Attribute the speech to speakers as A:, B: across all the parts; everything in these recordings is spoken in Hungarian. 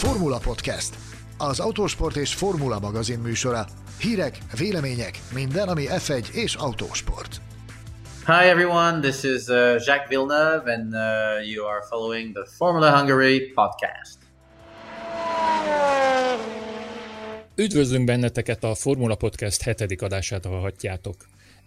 A: Formula Podcast, az autósport és formula magazin műsora. Hírek, vélemények, minden, ami F1 és autósport.
B: Hi everyone, this is uh, Jacques Villeneuve and uh, you are following the Formula Hungary podcast.
C: Üdvözlünk benneteket a Formula Podcast hetedik adását hallhatjátok.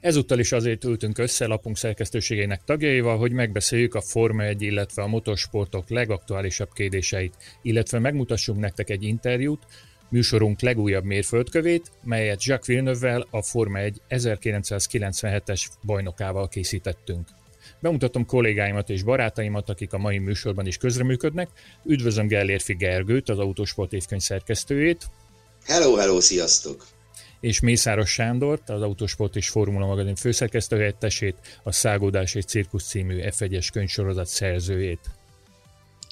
C: Ezúttal is azért ültünk össze lapunk szerkesztőségének tagjaival, hogy megbeszéljük a Forma 1, illetve a motorsportok legaktuálisabb kérdéseit, illetve megmutassunk nektek egy interjút, műsorunk legújabb mérföldkövét, melyet Jacques Villeneuve-vel a Forma 1 1997-es bajnokával készítettünk. Bemutatom kollégáimat és barátaimat, akik a mai műsorban is közreműködnek. Üdvözlöm Gellérfi Gergőt, az Autosport évkönyv szerkesztőjét.
D: Hello, hello, sziasztok!
C: És Mészáros Sándort, az Autosport és Formula magazin főszerkesztőhelyettesét, a Szágódás és Cirkusz című F1-es könyvsorozat szerzőjét.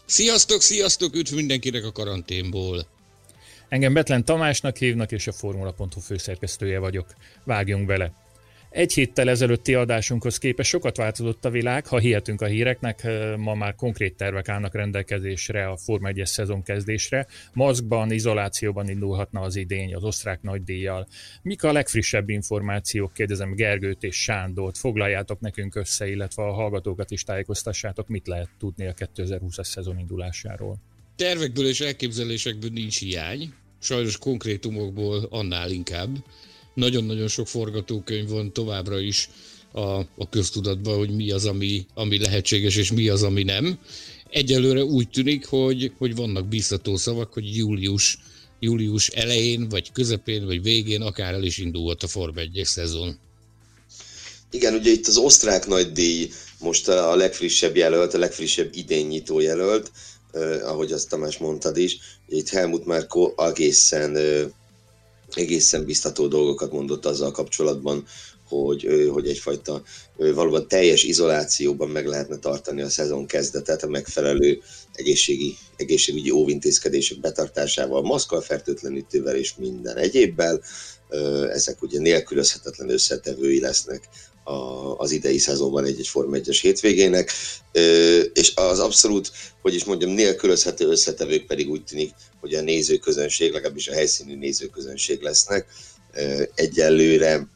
E: Sziasztok, sziasztok, üdv mindenkinek a karanténból!
C: Engem Betlen Tamásnak hívnak, és a Formula.hu főszerkesztője vagyok. Vágjunk bele! Egy héttel ezelőtti adásunkhoz képest sokat változott a világ, ha hihetünk a híreknek, ma már konkrét tervek állnak rendelkezésre a Forma 1 szezon kezdésre. Maszkban, izolációban indulhatna az idény az osztrák nagydíjjal. Mik a legfrissebb információk, kérdezem Gergőt és Sándort, foglaljátok nekünk össze, illetve a hallgatókat is tájékoztassátok, mit lehet tudni a 2020-as szezon indulásáról.
E: Tervekből és elképzelésekből nincs hiány, sajnos konkrétumokból annál inkább nagyon-nagyon sok forgatókönyv van továbbra is a, a köztudatban, hogy mi az, ami, ami lehetséges, és mi az, ami nem. Egyelőre úgy tűnik, hogy, hogy vannak biztató szavak, hogy július, július elején, vagy közepén, vagy végén akár el is indulhat a Form 1 szezon.
D: Igen, ugye itt az osztrák nagydíj most a legfrissebb jelölt, a legfrissebb idénynyitó jelölt, eh, ahogy azt Tamás mondtad is. Itt Helmut Márko egészen eh, egészen biztató dolgokat mondott azzal kapcsolatban, hogy, hogy egyfajta valóban teljes izolációban meg lehetne tartani a szezon kezdetet a megfelelő egészségi, egészségügyi óvintézkedések betartásával, maszkkal, fertőtlenítővel és minden egyébbel. Ezek ugye nélkülözhetetlen összetevői lesznek az idei szezonban egy-egy Forma 1-es hétvégének, és az abszolút, hogy is mondjam, nélkülözhető összetevők pedig úgy tűnik, hogy a nézőközönség, legalábbis a helyszíni nézőközönség lesznek. Egyelőre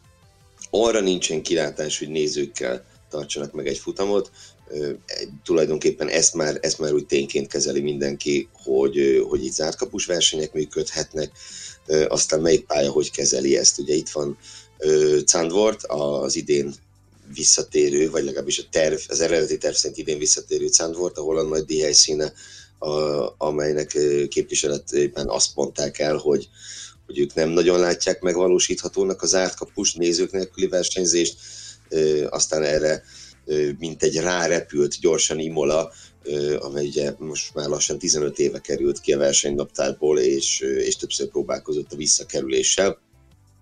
D: arra nincsen kilátás, hogy nézőkkel tartsanak meg egy futamot, tulajdonképpen ezt már, ezt már úgy tényként kezeli mindenki, hogy, hogy itt zártkapus versenyek működhetnek, aztán melyik pálya hogy kezeli ezt. Ugye itt van Candvort, az idén visszatérő, vagy legalábbis a terv, az eredeti terv szerint idén visszatérő ahol a nagy díjhelyszíne, a, amelynek képviseletében azt mondták el, hogy, hogy ők nem nagyon látják megvalósíthatónak az zárt kapus nézők nélküli versenyzést, aztán erre mint egy rárepült gyorsan Imola, amely ugye most már lassan 15 éve került ki a versenynaptárból, és, és többször próbálkozott a visszakerüléssel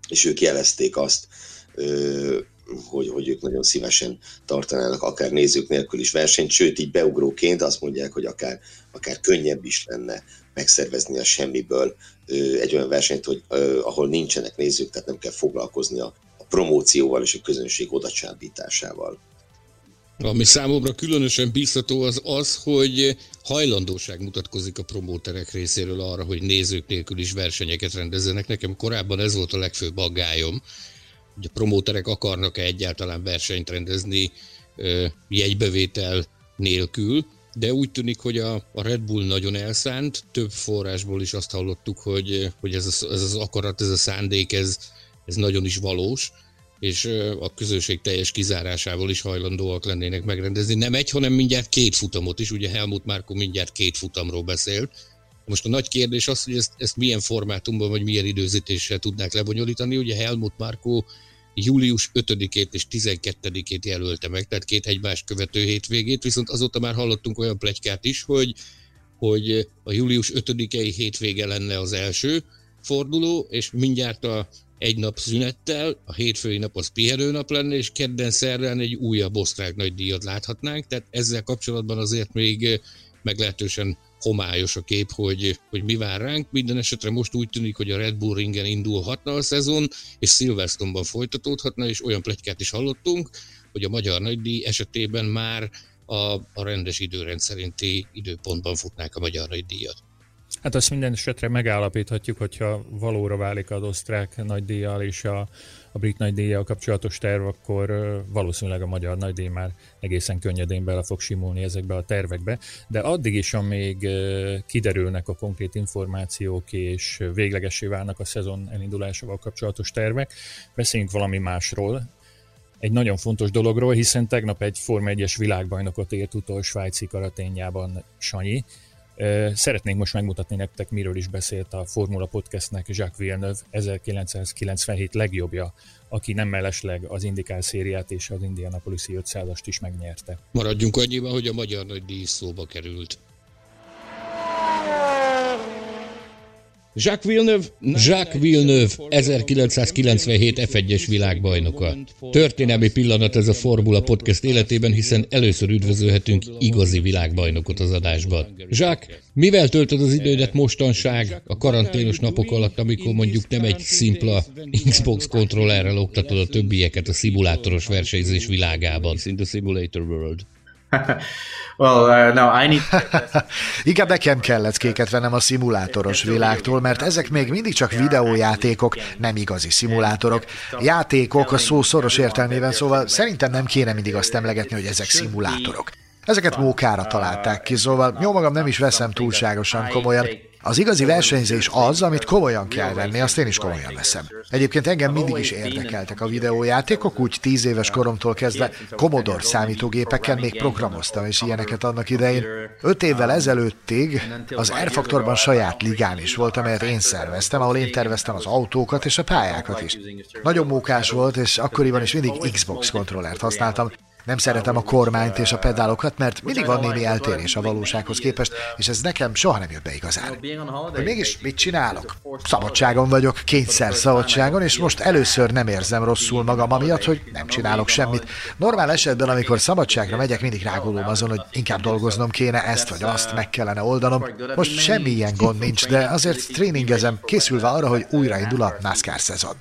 D: és ők jelezték azt, hogy, hogy ők nagyon szívesen tartanának akár nézők nélkül is versenyt, sőt így beugróként azt mondják, hogy akár, akár könnyebb is lenne megszervezni a semmiből egy olyan versenyt, hogy, ahol nincsenek nézők, tehát nem kell foglalkozni a, promócióval és a közönség odacsábításával.
E: Ami számomra különösen biztató az az, hogy hajlandóság mutatkozik a promóterek részéről arra, hogy nézők nélkül is versenyeket rendezzenek. Nekem korábban ez volt a legfőbb aggályom, hogy a promóterek akarnak-e egyáltalán versenyt rendezni jegybevétel nélkül, de úgy tűnik, hogy a, a Red Bull nagyon elszánt, több forrásból is azt hallottuk, hogy, hogy ez, a, ez az akarat, ez a szándék, ez, ez nagyon is valós, és a közönség teljes kizárásával is hajlandóak lennének megrendezni. Nem egy, hanem mindjárt két futamot is, ugye Helmut Márko mindjárt két futamról beszélt. Most a nagy kérdés az, hogy ezt, ezt milyen formátumban vagy milyen időzítéssel tudnák lebonyolítani. Ugye Helmut Márko július 5-ét és 12-ét jelölte meg, tehát két egymás követő hétvégét, viszont azóta már hallottunk olyan plegykát is, hogy, hogy a július 5-i hétvége lenne az első forduló, és mindjárt a egy nap szünettel, a hétfői nap az pihenőnap lenne, és kedden szerdán egy újabb osztrák nagy díjat láthatnánk, tehát ezzel kapcsolatban azért még meglehetősen homályos a kép, hogy, hogy mi vár ránk. Minden esetre most úgy tűnik, hogy a Red Bull ringen indulhatna a szezon, és Silverstone-ban folytatódhatna, és olyan plegykát is hallottunk, hogy a magyar nagydíj esetében már a, a rendes időrend szerinti időpontban futnák a magyar nagydíjat.
C: Hát azt minden esetre megállapíthatjuk, hogyha valóra válik az osztrák nagydíjjal és a, a brit nagydíjjal kapcsolatos terv, akkor valószínűleg a magyar nagydíj már egészen könnyedén bele fog simulni ezekbe a tervekbe, de addig is, amíg kiderülnek a konkrét információk és véglegesé válnak a szezon elindulásával kapcsolatos tervek, beszéljünk valami másról, egy nagyon fontos dologról, hiszen tegnap egy Forma 1-es világbajnokot ért utol svájci karaténjában Sanyi, Szeretnénk most megmutatni nektek, miről is beszélt a Formula Podcastnek Jacques Villeneuve, 1997 legjobbja, aki nem mellesleg az Indikál szériát és az Indianapolis 500-ast is megnyerte.
E: Maradjunk annyiban, hogy a magyar nagy díj szóba került. Jacques Villeneuve, Jacques Villeneuve 1997 F1-es világbajnoka. Történelmi pillanat ez a Formula Podcast életében, hiszen először üdvözölhetünk igazi világbajnokot az adásban. Jacques, mivel töltöd az idődet mostanság a karanténos napok alatt, amikor mondjuk nem egy szimpla Xbox kontrollerrel oktatod a többieket a szimulátoros versenyzés világában?
A: Well, uh, no, I need... Inkább nekem kellett kéket vennem a szimulátoros világtól, mert ezek még mindig csak videójátékok, nem igazi szimulátorok. Játékok a szó szoros értelmében, szóval szerintem nem kéne mindig azt emlegetni, hogy ezek szimulátorok. Ezeket mókára találták ki, szóval jó magam nem is veszem túlságosan komolyan. Az igazi versenyzés az, amit komolyan kell venni, azt én is komolyan veszem. Egyébként engem mindig is érdekeltek a videójátékok, úgy tíz éves koromtól kezdve Commodore számítógépeken még programoztam és ilyeneket annak idején. Öt évvel ezelőttig az R-faktorban saját ligán is volt, amelyet én szerveztem, ahol én terveztem az autókat és a pályákat is. Nagyon mókás volt, és akkoriban is mindig Xbox kontrollert használtam, nem szeretem a kormányt és a pedálokat, mert mindig van némi eltérés a valósághoz képest, és ez nekem soha nem jött be igazán. Hogy mégis mit csinálok? Szabadságon vagyok, kétszer szabadságon, és most először nem érzem rosszul magam amiatt, hogy nem csinálok semmit. Normál esetben, amikor szabadságra megyek, mindig rágulom azon, hogy inkább dolgoznom kéne, ezt vagy azt meg kellene oldanom. Most semmi ilyen gond nincs, de azért tréningezem, készülve arra, hogy újraindul a NASCAR szezon.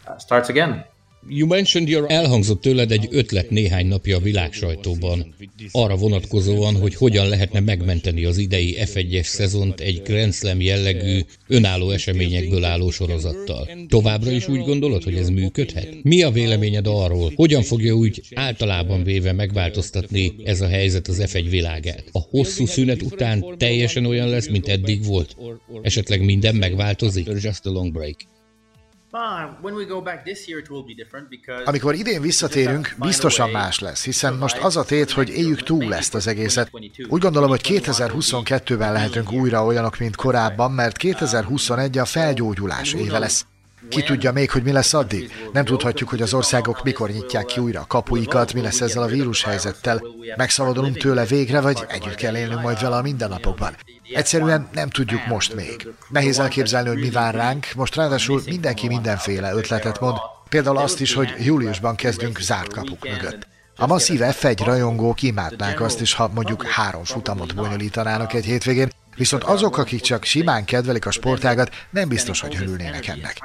E: Elhangzott tőled egy ötlet néhány napja a világsajtóban, arra vonatkozóan, hogy hogyan lehetne megmenteni az idei F1-es szezont egy Grand Slam jellegű, önálló eseményekből álló sorozattal. Továbbra is úgy gondolod, hogy ez működhet? Mi a véleményed arról, hogyan fogja úgy általában véve megváltoztatni ez a helyzet az F1 világát? A hosszú szünet után teljesen olyan lesz, mint eddig volt? Esetleg minden megváltozik?
A: Amikor idén visszatérünk, biztosan más lesz, hiszen most az a tét, hogy éljük túl ezt az egészet. Úgy gondolom, hogy 2022-ben lehetünk újra olyanok, mint korábban, mert 2021 a felgyógyulás éve lesz. Ki tudja még, hogy mi lesz addig? Nem tudhatjuk, hogy az országok mikor nyitják ki újra a kapuikat, mi lesz ezzel a vírushelyzettel. Megszabadulunk tőle végre, vagy együtt kell élnünk majd vele a mindennapokban. Egyszerűen nem tudjuk most még. Nehéz elképzelni, hogy mi vár ránk, most ráadásul mindenki mindenféle ötletet mond, például azt is, hogy júliusban kezdünk zárt kapuk mögött. A masszív F1 rajongók imádnák azt is, ha mondjuk három futamot bonyolítanának egy hétvégén, Viszont azok, akik csak simán kedvelik a sportágat, nem biztos, hogy örülnének ennek.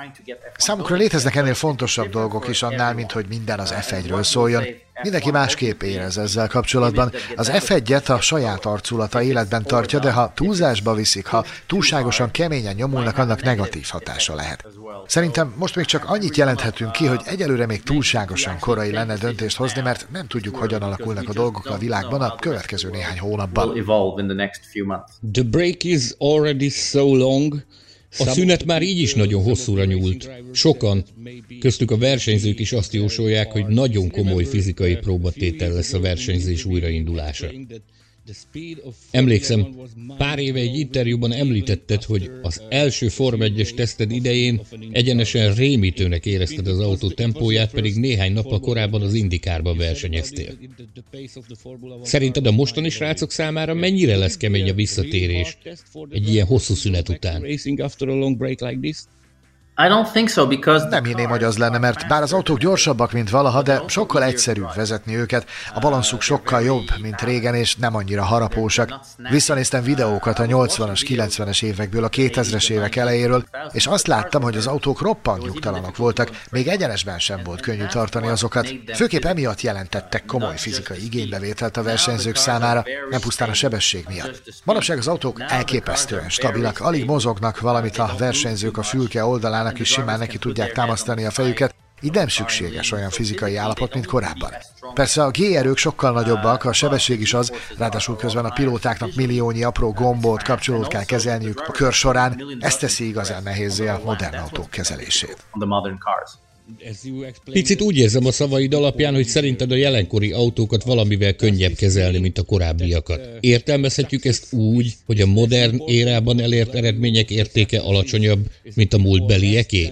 A: Számukra léteznek ennél fontosabb dolgok is annál, mint hogy minden az F1-ről szóljon. Mindenki másképp érez ezzel kapcsolatban. Az F1-et a saját arculata életben tartja, de ha túlzásba viszik, ha túlságosan keményen nyomulnak, annak negatív hatása lehet. Szerintem most még csak annyit jelenthetünk ki, hogy egyelőre még túlságosan korai lenne döntést hozni, mert nem tudjuk, hogyan alakulnak a dolgok a világban a következő néhány hónapban.
E: The break is already so long, a szünet már így is nagyon hosszúra nyúlt. Sokan, köztük a versenyzők is azt jósolják, hogy nagyon komoly fizikai próbatétel lesz a versenyzés újraindulása. Emlékszem, pár éve egy interjúban említetted, hogy az első Form 1-es teszted idején egyenesen rémítőnek érezted az autó tempóját, pedig néhány nappal korábban az Indikárban versenyeztél. Szerinted a mostani srácok számára mennyire lesz kemény a visszatérés egy ilyen hosszú szünet után?
A: Nem hinném, hogy az lenne, mert bár az autók gyorsabbak, mint valaha, de sokkal egyszerűbb vezetni őket, a balanszuk sokkal jobb, mint régen, és nem annyira harapósak. Visszanéztem videókat a 80-as, 90-es évekből, a 2000-es évek elejéről, és azt láttam, hogy az autók roppant nyugtalanok voltak, még egyenesben sem volt könnyű tartani azokat. Főképp emiatt jelentettek komoly fizikai igénybevételt a versenyzők számára, nem pusztán a sebesség miatt. Manapság az autók elképesztően stabilak, alig mozognak valamit a versenyzők a fülke oldalán magának is simán neki tudják támasztani a fejüket, így nem szükséges olyan fizikai állapot, mint korábban. Persze a G-erők sokkal nagyobbak, a sebesség is az, ráadásul közben a pilótáknak milliónyi apró gombot, kapcsolót kell kezelniük a kör során, ez teszi igazán nehézé a modern autók kezelését.
E: Picit úgy érzem a szavaid alapján, hogy szerinted a jelenkori autókat valamivel könnyebb kezelni, mint a korábbiakat. Értelmezhetjük ezt úgy, hogy a modern érában elért eredmények értéke alacsonyabb, mint a múltbelieké?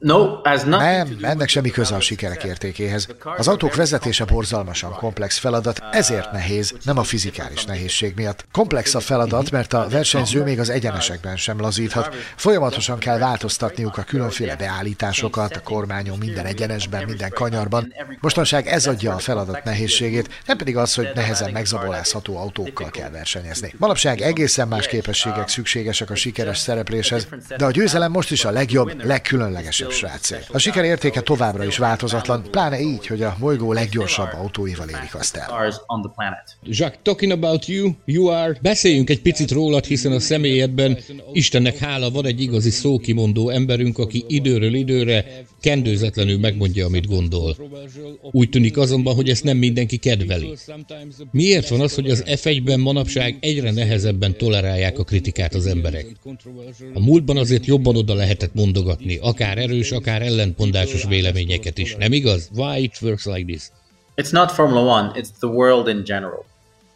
A: No, Nem, ennek semmi köze a sikerek értékéhez. Az autók vezetése borzalmasan komplex feladat, ezért nehéz, nem a fizikális nehézség miatt. Komplex a feladat, mert a versenyző még az egyenesekben sem lazíthat. Folyamatosan kell változtatniuk a különféle beállításokat, a kormányon minden egyenesben, minden kanyarban. Mostanság ez adja a feladat nehézségét, nem pedig az, hogy nehezen megzabolázható autókkal kell versenyezni. Manapság egészen más képességek szükségesek a sikeres szerepléshez, de a győzelem most is a legjobb, legkülönlegesebb srácé. A siker értéke továbbra is változatlan, pláne így, hogy a bolygó leggyorsabb autóival érik azt el.
E: Jacques, talking about you, you are... Beszéljünk egy picit rólad, hiszen a személyedben Istennek hála van egy igazi szókimondó emberünk, aki időről időre kendőzetlenül megmondja, amit gondol. Úgy tűnik azonban, hogy ezt nem mindenki kedveli. Miért van az, hogy az F1-ben manapság egyre nehezebben tolerálják a kritikát az emberek? A múltban azért jobban oda lehetett mondogatni, akár erős akár ellentmondásos véleményeket is. Nem igaz? Why it works like this?
B: It's not Formula One, it's the world in general.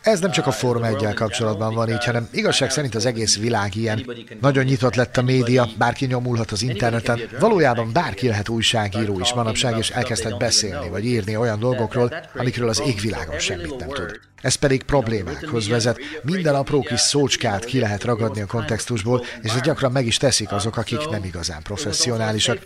A: Ez nem csak a Forma 1 kapcsolatban van így, hanem igazság szerint az egész világ ilyen. Nagyon nyitott lett a média, bárki nyomulhat az interneten, valójában bárki lehet újságíró is manapság, és elkezdhet beszélni vagy írni olyan dolgokról, amikről az égvilágon semmit nem tud. Ez pedig problémákhoz vezet. Minden apró kis szócskát ki lehet ragadni a kontextusból, és ez gyakran meg is teszik azok, akik nem igazán professzionálisak.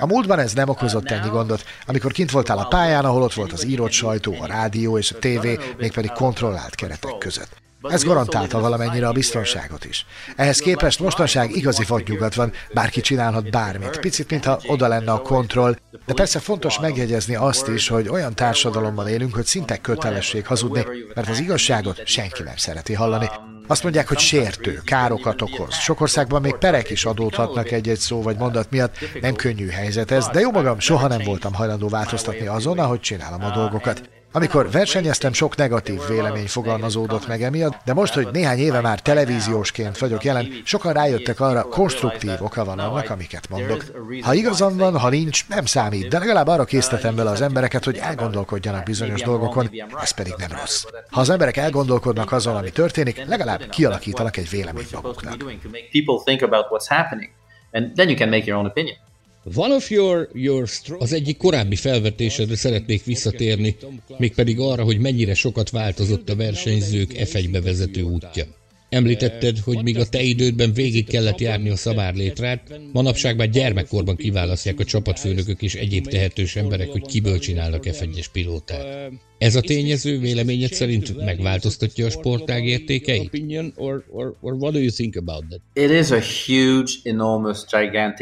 A: A múltban ez nem okozott ennyi gondot, amikor kint voltál a pályán, ahol ott volt az írott sajtó, a rádió és a tévé, mégpedig kontrollált keretek között. Ez garantálta valamennyire a biztonságot is. Ehhez képest mostanság igazi vadnyugat van, bárki csinálhat bármit, picit, mintha oda lenne a kontroll, de persze fontos megjegyezni azt is, hogy olyan társadalomban élünk, hogy szinte kötelesség hazudni, mert az igazságot senki nem szereti hallani. Azt mondják, hogy sértő, károkat okoz. Sok országban még perek is adódhatnak egy-egy szó vagy mondat miatt. Nem könnyű helyzet ez, de jó magam, soha nem voltam hajlandó változtatni azon, ahogy csinálom a dolgokat. Amikor versenyeztem, sok negatív vélemény fogalmazódott meg emiatt, de most, hogy néhány éve már televíziósként vagyok jelen, sokan rájöttek arra, konstruktív oka van annak, amiket mondok. Ha igazam van, ha nincs, nem számít, de legalább arra késztetem vele az embereket, hogy elgondolkodjanak bizonyos dolgokon, ez pedig nem rossz. Ha az emberek elgondolkodnak azon, ami történik, legalább kialakítanak egy véleményt maguknak.
B: And then you can make your own opinion.
E: One of your, your az egyik korábbi felvetésedre szeretnék visszatérni, mégpedig arra, hogy mennyire sokat változott a versenyzők F1 bevezető útja. Említetted, hogy míg a te idődben végig kellett járni a szabárlétrát, manapság már gyermekkorban kiválasztják a csapatfőnökök és egyéb tehetős emberek, hogy kiből csinálnak F1-es pilótát. Ez a tényező véleményed szerint megváltoztatja a sportág értékeit?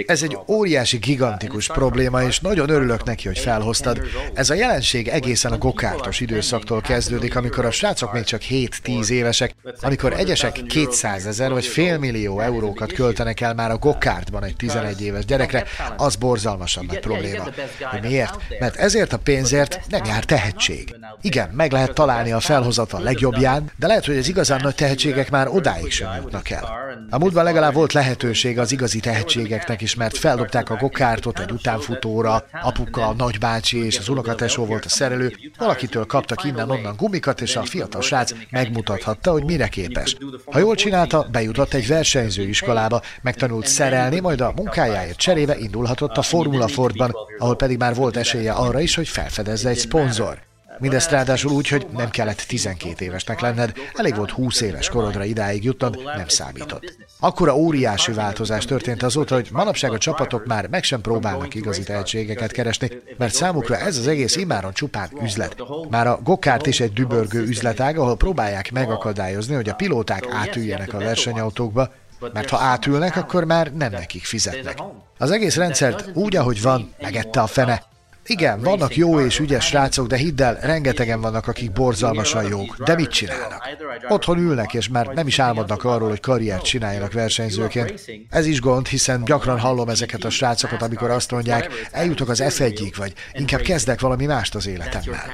A: Ez egy óriási, gigantikus probléma, és nagyon örülök neki, hogy felhoztad. Ez a jelenség egészen a gokártos időszaktól kezdődik, amikor a srácok még csak 7-10 évesek, amikor egyesek 200 ezer vagy félmillió eurókat költenek el már a gokártban egy 11 éves gyerekre, az borzalmasan nagy probléma. Hogy miért? Mert ezért a pénzért nem jár tehetség. Igen, meg lehet találni a felhozatal legjobbján, de lehet, hogy az igazán nagy tehetségek már odáig sem jutnak el. A múltban legalább volt lehetőség az igazi tehetségeknek is, mert feldobták a gokártot egy utánfutóra, apuka, a nagybácsi és az unokatesó volt a szerelő, valakitől kaptak innen-onnan gumikat, és a fiatal srác megmutathatta, hogy mire képes. Ha jól csinálta, bejutott egy versenyző iskolába, megtanult szerelni, majd a munkájáért cserébe indulhatott a Formula Fordban, ahol pedig már volt esélye arra is, hogy felfedezze egy szponzor. Mindezt ráadásul úgy, hogy nem kellett 12 évesnek lenned, elég volt 20 éves korodra idáig jutnod, nem számított. Akkora óriási változás történt azóta, hogy manapság a csapatok már meg sem próbálnak igazi tehetségeket keresni, mert számukra ez az egész imáron csupán üzlet. Már a gokárt is egy dübörgő üzletág, ahol próbálják megakadályozni, hogy a pilóták átüljenek a versenyautókba, mert ha átülnek, akkor már nem nekik fizetnek. Az egész rendszert úgy, ahogy van, megette a fene. Igen, vannak jó és ügyes srácok, de hidd el, rengetegen vannak, akik borzalmasan jók. De mit csinálnak? Otthon ülnek, és már nem is álmodnak arról, hogy karriert csináljanak versenyzőként. Ez is gond, hiszen gyakran hallom ezeket a srácokat, amikor azt mondják, eljutok az F1-ig, vagy inkább kezdek valami mást az életemmel.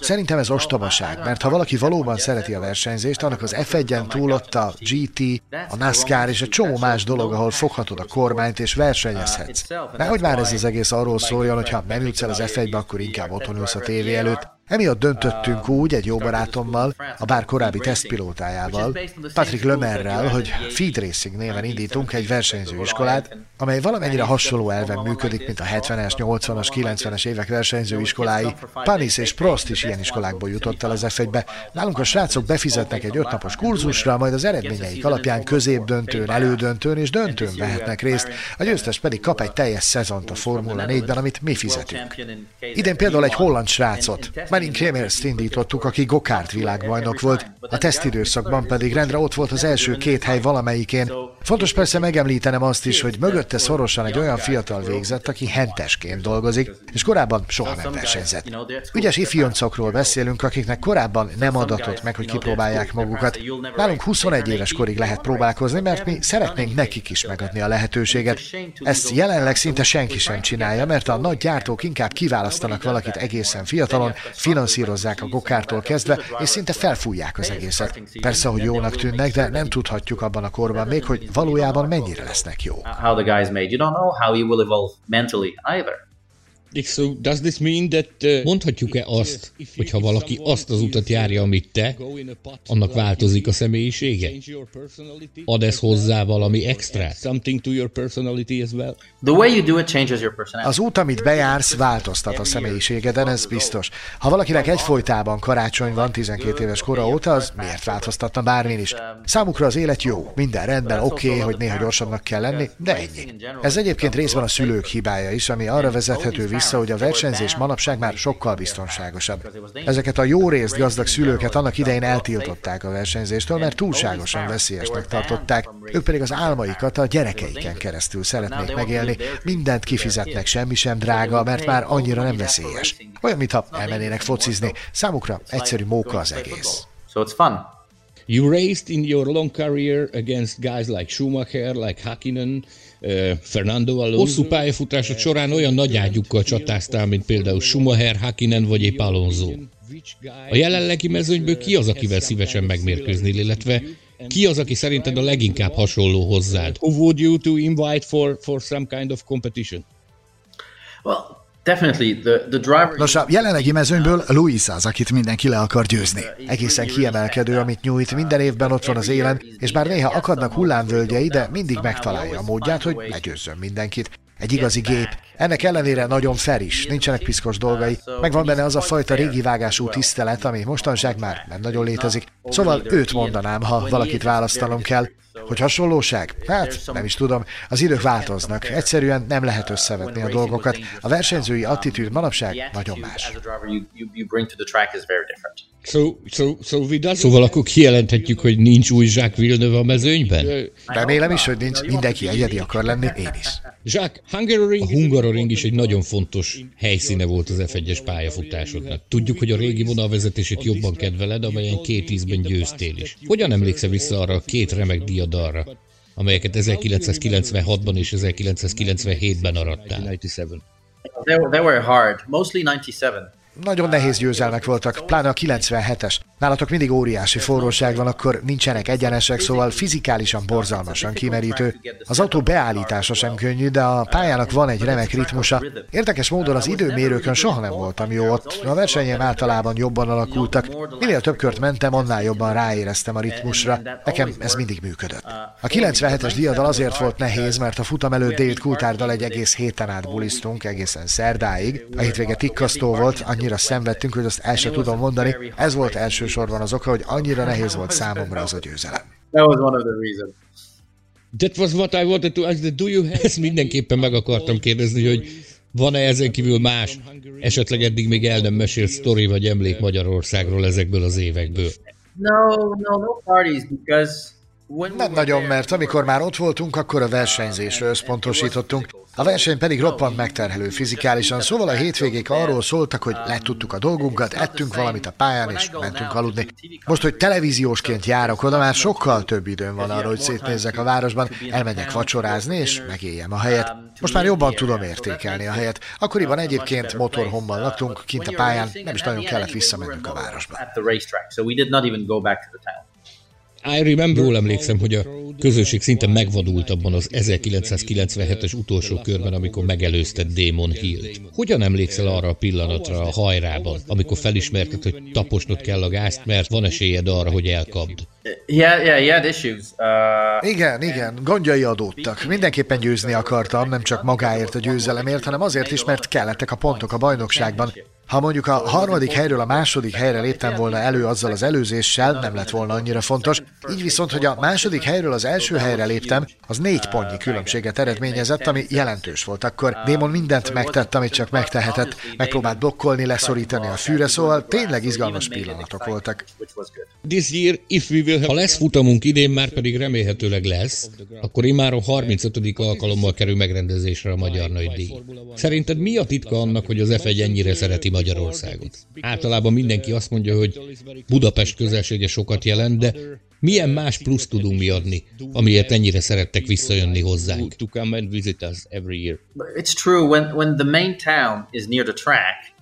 A: Szerintem ez ostobaság, mert ha valaki valóban szereti a versenyzést, annak az F1-en túl ott a GT, a NASCAR és egy csomó más dolog, ahol foghatod a kormányt és versenyezhetsz. Nehogy már ez az egész arról szóljon, hogyha beülsz el az F1-be, akkor inkább otthon ülsz a tévé előtt, Emiatt döntöttünk úgy egy jó barátommal, a bár korábbi tesztpilótájával, Patrick Lömerrel, hogy Feed Racing néven indítunk egy versenyzőiskolát, amely valamennyire hasonló elven működik, mint a 70-es, 80-as, 90-es évek versenyzőiskolái. Panis és Prost is ilyen iskolákból jutott el az F1-be. Nálunk a srácok befizetnek egy ötnapos kurzusra, majd az eredményeik alapján középdöntőn, elődöntőn és döntőn vehetnek részt, a győztes pedig kap egy teljes szezont a Formula 4-ben, amit mi fizetünk. Idén például egy holland srácot, Marin Kremers indítottuk, aki gokárt világbajnok volt, a tesztidőszakban pedig rendre ott volt az első két hely valamelyikén. Fontos persze megemlítenem azt is, hogy mögötte szorosan egy olyan fiatal végzett, aki hentesként dolgozik, és korábban soha nem versenyzett. Ügyes ifjoncokról beszélünk, akiknek korábban nem adatott meg, hogy kipróbálják magukat. Nálunk 21 éves korig lehet próbálkozni, mert mi szeretnénk nekik is megadni a lehetőséget. Ezt jelenleg szinte senki sem csinálja, mert a nagy gyártók inkább kiválasztanak valakit egészen fiatalon, finanszírozzák a gokártól kezdve, és szinte felfújják az egészet. Persze, hogy jónak tűnnek, de nem tudhatjuk abban a korban még, hogy valójában mennyire lesznek jó. How the guy is made. You don't know how you will evolve mentally
E: either. So does this mean that, uh, Mondhatjuk-e azt, hogy ha valaki azt az utat járja, amit te, annak változik a személyisége? Ad ez hozzá valami personality.
A: Az út, amit bejársz, változtat a személyiségeden, ez biztos. Ha valakinek egyfolytában karácsony van 12 éves kora óta, az miért változtatna bármin is? Számukra az élet jó, minden rendben, oké, okay, hogy néha gyorsabbnak kell lenni, de ennyi. Ez egyébként részben a szülők hibája is, ami arra vezethető vissza, vissza, hogy a versenyzés manapság már sokkal biztonságosabb. Ezeket a jó részt gazdag szülőket annak idején eltiltották a versenyzéstől, mert túlságosan veszélyesnek tartották, ők pedig az álmaikat a gyerekeiken keresztül szeretnék megélni, mindent kifizetnek, semmi sem drága, mert már annyira nem veszélyes. Olyan, mintha elmennének focizni, számukra egyszerű móka az egész. So it's fun.
E: You raced in your long career against guys like Schumacher, like Hakkinen, Fernando Alonso. Hosszú pályafutásod során olyan nagy ágyukkal csatáztál, mint például Schumacher, Hakkinen vagy épp Alonso. A jelenlegi mezőnyből ki az, akivel szívesen megmérkőznél, illetve ki az, aki szerinted a leginkább hasonló hozzád? Who would you to invite for, for some kind of competition?
A: Well, Nos, a jelenlegi mezőnyből Luis az, akit mindenki le akar győzni. Egészen kiemelkedő, amit nyújt, minden évben ott van az élen, és bár néha akadnak hullámvölgyei, de mindig megtalálja a módját, hogy legyőzzön mindenkit. Egy igazi gép. Ennek ellenére nagyon fel is, nincsenek piszkos dolgai. Megvan benne az a fajta régi vágású tisztelet, ami mostanság már nem nagyon létezik. Szóval őt mondanám, ha valakit választanom kell. Hogy hasonlóság? Hát, nem is tudom. Az idők változnak. Egyszerűen nem lehet összevetni a dolgokat. A versenyzői attitűd manapság nagyon más.
E: So, so, so Szóval akkor kijelenthetjük, hogy nincs új Jacques Villeneuve a mezőnyben?
A: Remélem is, hogy nincs. Mindenki egyedi akar lenni, én is.
E: A Hungaroring is egy nagyon fontos helyszíne volt az F1-es pályafutásodnak. Tudjuk, hogy a régi vonalvezetését jobban kedveled, amelyen két ízben győztél is. Hogyan emlékszel vissza arra a két remek diadalra, amelyeket 1996-ban és 1997-ben arattál?
B: They were hard, mostly 97.
A: Nagyon nehéz győzelmek voltak, pláne a 97-es. Nálatok mindig óriási forróság van, akkor nincsenek egyenesek, szóval fizikálisan borzalmasan kimerítő. Az autó beállítása sem könnyű, de a pályának van egy remek ritmusa. Érdekes módon az időmérőkön soha nem voltam jó ott. A versenyem általában jobban alakultak. Minél több kört mentem, annál jobban ráéreztem a ritmusra. Nekem ez mindig működött. A 97-es diadal azért volt nehéz, mert a futam előtt David Coultharddal egy egész héten át bulisztunk, egészen szerdáig. A hétvége tikkasztó volt, annyi annyira szenvedtünk, hogy azt el sem tudom mondani. Ez volt elsősorban az oka, hogy annyira nehéz volt számomra az a győzelem.
B: That was one of the reasons.
E: That was what I wanted to ask. Do you have... Ezt mindenképpen meg akartam kérdezni, hogy van-e ezen kívül más, esetleg eddig még el nem mesélt sztori vagy emlék Magyarországról ezekből az évekből?
B: No, no, no parties, because
A: nem nagyon, mert amikor már ott voltunk, akkor a versenyzésre összpontosítottunk, a verseny pedig roppant megterhelő fizikálisan, szóval a hétvégék arról szóltak, hogy letudtuk a dolgunkat, ettünk valamit a pályán és mentünk aludni. Most, hogy televíziósként járok oda, már sokkal több időm van arra, hogy szétnézzek a városban, elmenjek vacsorázni és megéljem a helyet. Most már jobban tudom értékelni a helyet. Akkoriban egyébként motorhomban laktunk, kint a pályán, nem is nagyon kellett visszamennünk a városba.
E: I remember. Jól emlékszem, hogy a közönség szinte megvadult abban az 1997-es utolsó körben, amikor megelőzte Damon Hill-t. Hogyan emlékszel arra a pillanatra a hajrában, amikor felismerted, hogy taposnod kell a gázt, mert van esélyed arra, hogy elkapd?
B: Yeah, yeah, yeah, issues.
A: Uh, igen, igen, gondjai adódtak. Mindenképpen győzni akartam, nem csak magáért a győzelemért, hanem azért is, mert kellettek a pontok a bajnokságban. Ha mondjuk a harmadik helyről a második helyre léptem volna elő azzal az előzéssel, nem lett volna annyira fontos. Így viszont, hogy a második helyről az első helyre léptem, az négy pontnyi különbséget eredményezett, ami jelentős volt. Akkor Démon mindent megtett, amit csak megtehetett. Megpróbált blokkolni, leszorítani a fűre, szóval tényleg izgalmas pillanatok voltak.
E: This year, if we will have... Ha lesz futamunk idén, már pedig remélhetőleg lesz, akkor immáron 35. alkalommal kerül megrendezésre a Magyar Nagy Díj. Szerinted mi a titka annak, hogy az F1 ennyire szereti Magyarországot. Általában mindenki azt mondja, hogy Budapest közelsége sokat jelent, de milyen más plusz tudunk mi adni, amiért ennyire szerettek visszajönni hozzánk?
B: It's true, when, when the main town is near the track,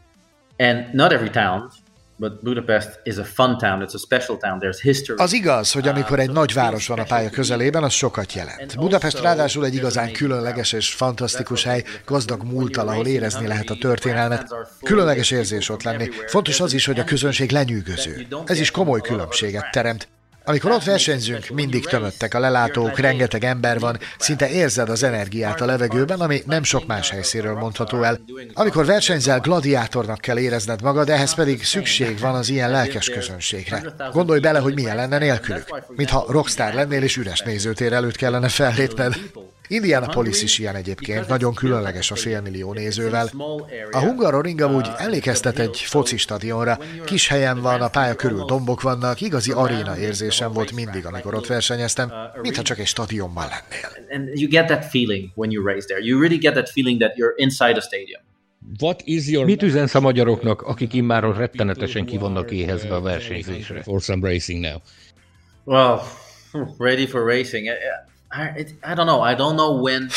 B: and not every town But Budapest is a fun town, it's a special town, there's history.
A: Az igaz, hogy amikor egy nagy város van a pálya közelében, az sokat jelent. Budapest ráadásul egy igazán különleges és fantasztikus hely, gazdag múltal, ahol érezni lehet a történelmet. Különleges érzés ott lenni. Fontos az is, hogy a közönség lenyűgöző. Ez is komoly különbséget teremt. Amikor ott versenyzünk, mindig tömöttek a lelátók, rengeteg ember van, szinte érzed az energiát a levegőben, ami nem sok más helyszínről mondható el. Amikor versenyzel, gladiátornak kell érezned magad, ehhez pedig szükség van az ilyen lelkes közönségre. Gondolj bele, hogy milyen lenne nélkülük. Mintha rockstar lennél és üres nézőtér előtt kellene fellépned. Indianapolis is ilyen egyébként, nagyon különleges a félmillió nézővel. A Hungaroring amúgy emlékeztet egy foci stadionra, kis helyen van, a pálya körül dombok vannak, igazi aréna érzésem volt mindig, amikor ott versenyeztem, mintha csak egy stadionban lennél.
B: And you get that feeling when you race there. You really get that feeling that you're inside a stadium.
E: What is your Mit üzensz a magyaroknak, akik immáron rettenetesen ki vannak éhezve a versenyzésre? For some racing now.
B: Well, ready for racing. I, I don't know. I don't know when.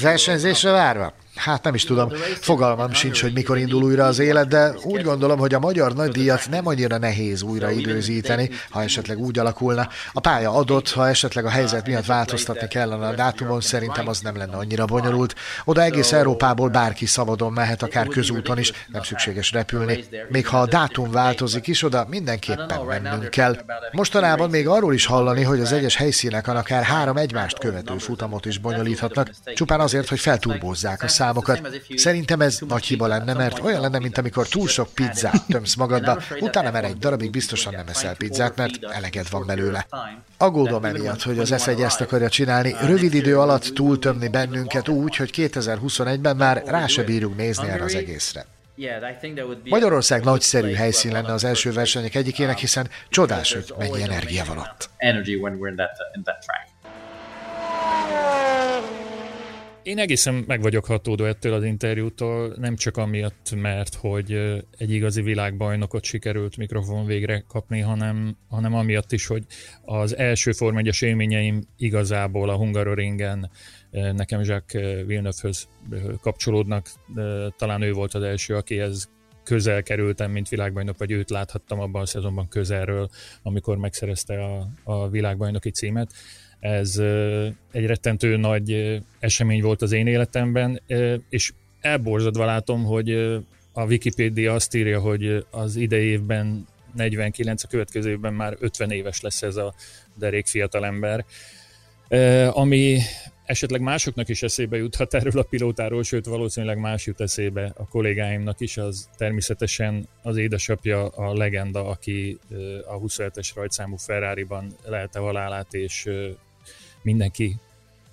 A: Versenyzésre várva? Hát nem is tudom, fogalmam sincs, hogy mikor indul újra az élet, de úgy gondolom, hogy a magyar nagydíjat nem annyira nehéz újra időzíteni, ha esetleg úgy alakulna. A pálya adott, ha esetleg a helyzet miatt változtatni kellene a dátumon, szerintem az nem lenne annyira bonyolult. Oda egész Európából bárki szabadon mehet, akár közúton is, nem szükséges repülni. Még ha a dátum változik is, oda mindenképpen mennünk kell. Mostanában még arról is hallani, hogy az egyes helyszínek akár három egymást követő futamot is bonyolíthatnak, csupán azért, hogy felturbózzák a számokat. Szerintem ez nagy hiba lenne, mert olyan lenne, mint amikor túl sok pizzát tömsz magadba, utána már egy darabig biztosan nem eszel pizzát, mert eleged van belőle. Aggódom emiatt, hogy az F1 ezt akarja csinálni, rövid idő alatt túltömni bennünket úgy, hogy 2021-ben már rá se bírunk nézni erre az egészre. Magyarország nagyszerű helyszín lenne az első versenyek egyikének, hiszen csodás, hogy mennyi energia van ott.
C: Én egészen meg vagyok hatódó ettől az interjútól, nem csak amiatt, mert hogy egy igazi világbajnokot sikerült mikrofon végre kapni, hanem, hanem amiatt is, hogy az első Form 1 élményeim igazából a Hungaroringen nekem Jacques Villeneuve-höz kapcsolódnak. Talán ő volt az első, akihez közel kerültem, mint világbajnok, vagy őt láthattam abban a szezonban közelről, amikor megszerezte a, a világbajnoki címet ez egy rettentő nagy esemény volt az én életemben, és elborzadva látom, hogy a Wikipédia azt írja, hogy az idei évben 49, a következő évben már 50 éves lesz ez a derék fiatalember, ami esetleg másoknak is eszébe juthat erről a pilótáról, sőt valószínűleg más jut eszébe a kollégáimnak is, az természetesen az édesapja a legenda, aki a 27-es rajtszámú Ferrari-ban lelte halálát, és mindenki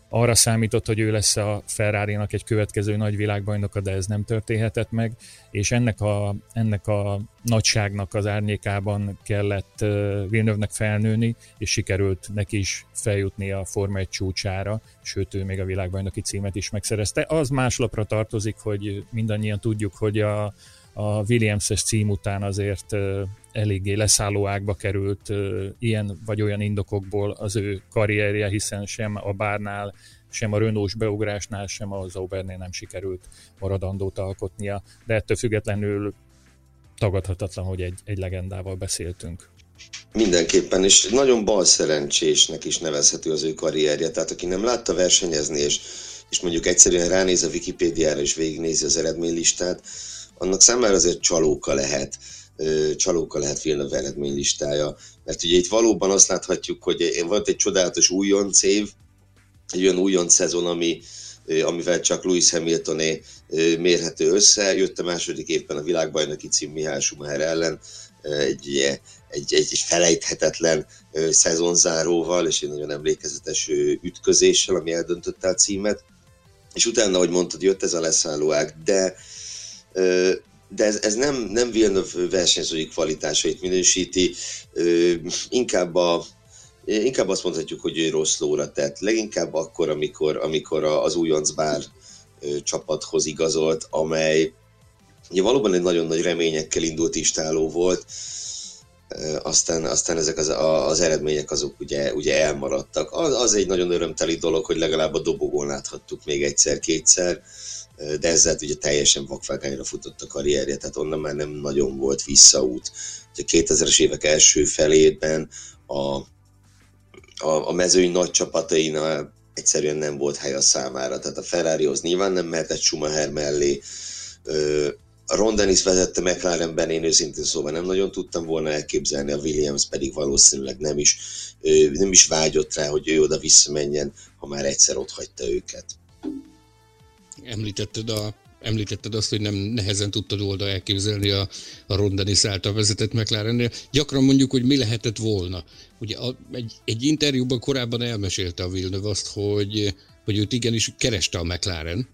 C: arra számított, hogy ő lesz a ferrari egy következő nagy világbajnoka, de ez nem történhetett meg, és ennek a, ennek a nagyságnak az árnyékában kellett Villeneuve-nek felnőni, és sikerült neki is feljutni a Forma 1 csúcsára, sőt ő még a világbajnoki címet is megszerezte. Az más lapra tartozik, hogy mindannyian tudjuk, hogy a, a Williams-es cím után azért eléggé leszálló ágba került ilyen vagy olyan indokokból az ő karrierje, hiszen sem a bárnál, sem a Renault-s beugrásnál, sem a Zaubernél nem sikerült maradandót alkotnia, de ettől függetlenül tagadhatatlan, hogy egy, egy legendával beszéltünk.
D: Mindenképpen, és nagyon bal szerencsésnek is nevezhető az ő karrierje. Tehát aki nem látta versenyezni, és, és mondjuk egyszerűen ránéz a Wikipédiára és végignézi az eredménylistát, annak számára azért csalóka lehet csalóka lehet Villeneuve eredménylistája. Mert ugye itt valóban azt láthatjuk, hogy volt egy csodálatos újonc év, egy olyan újonc szezon, ami, amivel csak Louis Hamiltoné mérhető össze. Jött a második évben a világbajnoki cím Mihály Schumacher ellen, egy, egy, egy, egy felejthetetlen szezonzáróval, és egy nagyon emlékezetes ütközéssel, ami eldöntötte a címet. És utána, ahogy mondtad, jött ez a leszállóág, de de ez, ez nem, nem Villeneuve versenyzői kvalitásait minősíti, inkább a, inkább azt mondhatjuk, hogy ő rossz lóra tett. Leginkább akkor, amikor, amikor az újonc bár csapathoz igazolt, amely ugye valóban egy nagyon nagy reményekkel indult istáló volt, aztán, aztán ezek az, az eredmények azok ugye, ugye elmaradtak. Az, az egy nagyon örömteli dolog, hogy legalább a dobogón láthattuk még egyszer-kétszer, de ezzel ugye teljesen vakvágányra futott a karrierje, tehát onnan már nem nagyon volt visszaút. A 2000-es évek első felében a, a, a mezőny nagy csapatainál egyszerűen nem volt hely a számára, tehát a Ferrarihoz nyilván nem mehetett Schumacher mellé, Ron Dennis vezette McLarenben, én őszintén szóval nem nagyon tudtam volna elképzelni, a Williams pedig valószínűleg nem is, nem is vágyott rá, hogy ő oda visszamenjen, ha már egyszer ott hagyta őket
E: említetted, a, említetted azt, hogy nem nehezen tudtad volna elképzelni a, a Rondenis által vezetett McLarennél. Gyakran mondjuk, hogy mi lehetett volna. Ugye a, egy, egy interjúban korábban elmesélte a Villeneuve azt, hogy, hogy őt igenis kereste a McLaren,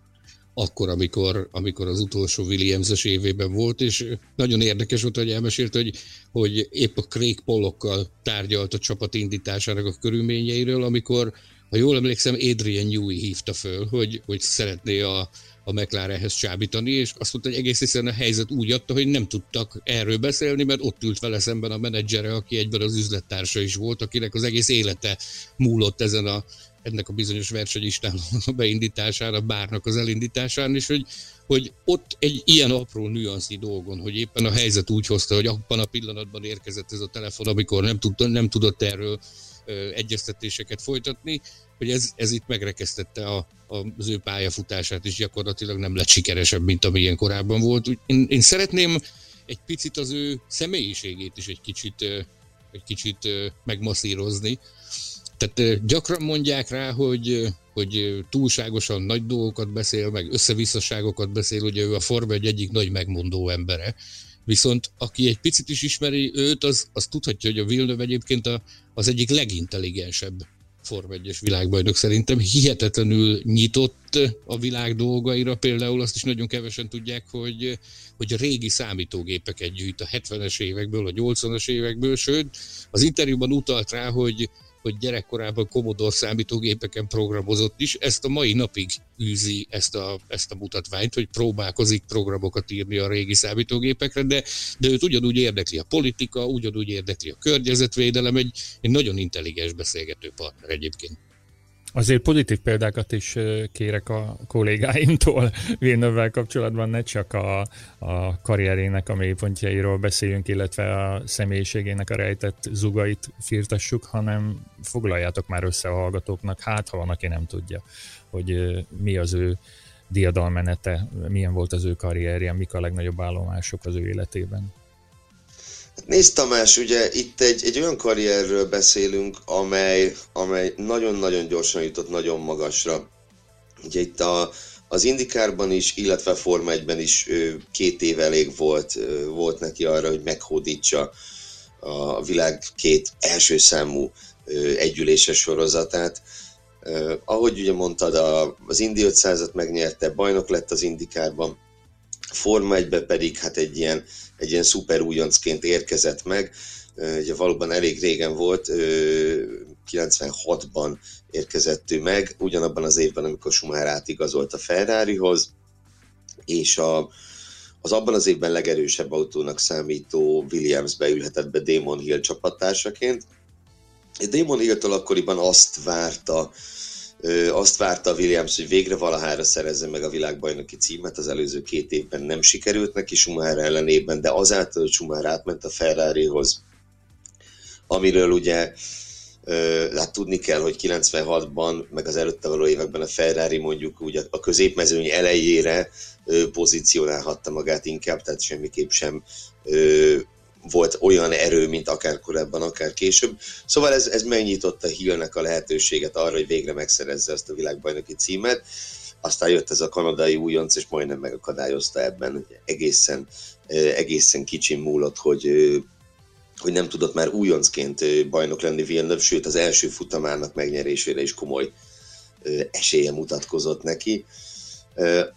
E: akkor, amikor, amikor az utolsó Williams-es évében volt, és nagyon érdekes volt, hogy elmesélte, hogy, hogy épp a Craig Pollockkal tárgyalt a csapat indításának a körülményeiről, amikor ha jól emlékszem, Adrian Newey hívta föl, hogy, hogy szeretné a, a McLarenhez csábítani, és azt mondta, hogy egész hiszen a helyzet úgy adta, hogy nem tudtak erről beszélni, mert ott ült vele szemben a menedzsere, aki egyben az üzlettársa is volt, akinek az egész élete múlott ezen a, ennek a bizonyos versenyistán a beindításán, a bárnak az elindításán, és hogy, hogy ott egy ilyen apró nüanszi dolgon, hogy éppen a helyzet úgy hozta, hogy abban a pillanatban érkezett ez a telefon, amikor nem, tud, nem tudott erről egyeztetéseket folytatni, hogy ez, ez itt megrekesztette a, a, az ő pályafutását, és gyakorlatilag nem lett sikeresebb, mint amilyen korábban volt. Én, én szeretném egy picit az ő személyiségét is egy kicsit, egy kicsit megmasszírozni. Tehát gyakran mondják rá, hogy, hogy túlságosan nagy dolgokat beszél, meg összevisszaságokat beszél, ugye ő a Forma egy egyik nagy megmondó embere, Viszont aki egy picit is ismeri őt, az, az tudhatja, hogy a Villeneuve egyébként a, az egyik legintelligensebb Form 1 világbajnok szerintem. Hihetetlenül nyitott a világ dolgaira, például azt is nagyon kevesen tudják, hogy, hogy a régi számítógépeket gyűjt a 70-es évekből, a 80-as évekből, sőt, az interjúban utalt rá, hogy hogy gyerekkorában Commodore számítógépeken programozott is, ezt a mai napig űzi ezt a, ezt a mutatványt, hogy próbálkozik programokat írni a régi számítógépekre, de, de őt ugyanúgy érdekli a politika, ugyanúgy érdekli a környezetvédelem, egy, egy nagyon intelligens beszélgető partner egyébként.
C: Azért pozitív példákat is kérek a kollégáimtól Villeneuve kapcsolatban, ne csak a, a karrierének a mélypontjairól beszéljünk, illetve a személyiségének a rejtett zugait firtassuk, hanem foglaljátok már össze a hallgatóknak, hát ha van, aki nem tudja, hogy mi az ő diadalmenete, milyen volt az ő karrierje, mik a legnagyobb állomások az ő életében.
D: Hát nézd Tamás, ugye itt egy, egy olyan karrierről beszélünk, amely, amely nagyon-nagyon gyorsan jutott nagyon magasra. Ugye itt a, az Indikárban is, illetve Forma 1-ben is két év elég volt, volt neki arra, hogy meghódítsa a világ két első számú együléses sorozatát. Ahogy ugye mondtad, az Indi 500-at megnyerte, bajnok lett az Indikárban, Forma 1 pedig hát egy ilyen, egy ilyen szuper újoncként érkezett meg. Ugye valóban elég régen volt, 96-ban érkezett ő meg, ugyanabban az évben, amikor Schumacher átigazolt a Ferrarihoz, és a, az abban az évben legerősebb autónak számító Williams beülhetett be Damon Hill csapattársaként. Damon Hill-től akkoriban azt várta, azt várta Williams, hogy végre valahára szerezze meg a világbajnoki címet, az előző két évben nem sikerült neki Schumacher ellenében, de azáltal, hogy Schumacher átment a Ferrarihoz, amiről ugye hát tudni kell, hogy 96-ban, meg az előtte való években a Ferrari mondjuk úgy a középmezőny elejére pozícionálhatta magát inkább, tehát semmiképp sem volt olyan erő, mint akár korábban, akár később. Szóval ez, ez megnyitotta Hillnek a lehetőséget arra, hogy végre megszerezze ezt a világbajnoki címet. Aztán jött ez a kanadai újonc, és majdnem megakadályozta ebben. Egészen, egészen kicsin múlott, hogy hogy nem tudott már újoncként bajnok lenni Villeneuve, sőt az első futamának megnyerésére is komoly esélye mutatkozott neki.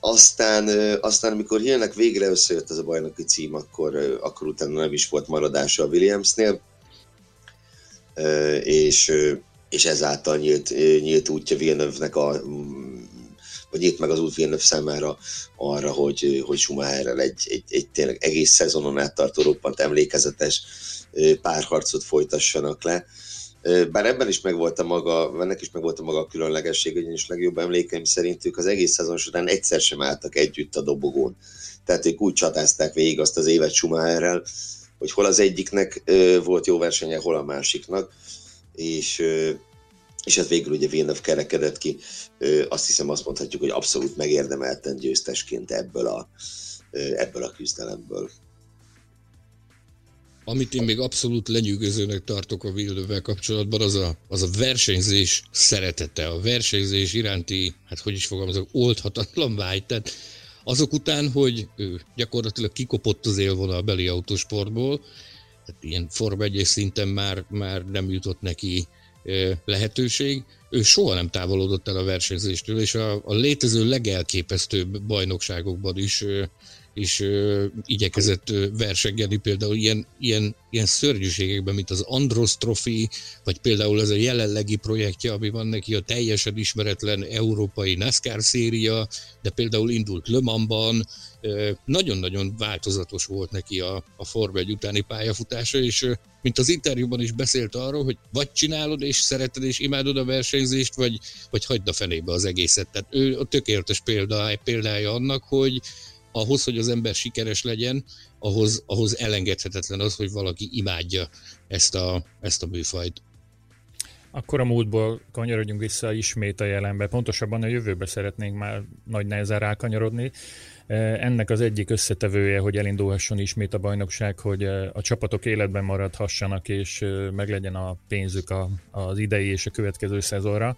D: Aztán, aztán amikor Hillnek végre összejött ez a bajnoki cím, akkor, akkor utána nem is volt maradása a Williamsnél, és, és ezáltal nyílt, nyílt útja Villeneuve-nek a vagy nyílt meg az út Villeneuve számára arra, hogy, hogy Schumacherrel egy, egy, egy tényleg egész szezonon át tartó roppant emlékezetes párharcot folytassanak le. Bár ebben is megvolt a maga, ennek is megvolt a maga a különlegesség, ugyanis legjobb emlékeim szerint ők az egész szezon során egyszer sem álltak együtt a dobogón. Tehát ők úgy csatázták végig azt az évet Schumacherrel, hogy hol az egyiknek volt jó versenye, hol a másiknak, és, és ez végül ugye Villeneuve kerekedett ki. Azt hiszem azt mondhatjuk, hogy abszolút megérdemelten győztesként ebből a, ebből a küzdelemből.
E: Amit én még abszolút lenyűgözőnek tartok a Villeneuve kapcsolatban, az a, az a versenyzés szeretete, a versenyzés iránti, hát hogy is fogalmazok, oldhatatlan vágy. Tehát azok után, hogy ő gyakorlatilag kikopott az élvonal beli autósportból, tehát ilyen Form 1 szinten már, már nem jutott neki lehetőség, ő soha nem távolodott el a versenyzéstől, és a, a létező legelképesztőbb bajnokságokban is is ö, igyekezett ö, versengeni például ilyen, ilyen, ilyen szörnyűségekben, mint az Andros Trophy, vagy például ez a jelenlegi projektje, ami van neki a teljesen ismeretlen európai NASCAR széria, de például indult Le Mansban, nagyon-nagyon változatos volt neki a, a Forma 1 utáni pályafutása, és mint az interjúban is beszélt arról, hogy vagy csinálod, és szereted, és imádod a versenyzést, vagy, vagy hagyd a fenébe az egészet. Tehát ő a tökéletes példája, példája annak, hogy, ahhoz, hogy az ember sikeres legyen, ahhoz, ahhoz elengedhetetlen az, hogy valaki imádja ezt a, ezt a műfajt.
C: Akkor a múltból kanyarodjunk vissza ismét a jelenbe, pontosabban a jövőbe szeretnénk már nagy nehezen rákanyarodni. E, ennek az egyik összetevője, hogy elindulhasson ismét a bajnokság, hogy e, a csapatok életben maradhassanak, és e, meglegyen a pénzük az idei és a következő szezonra.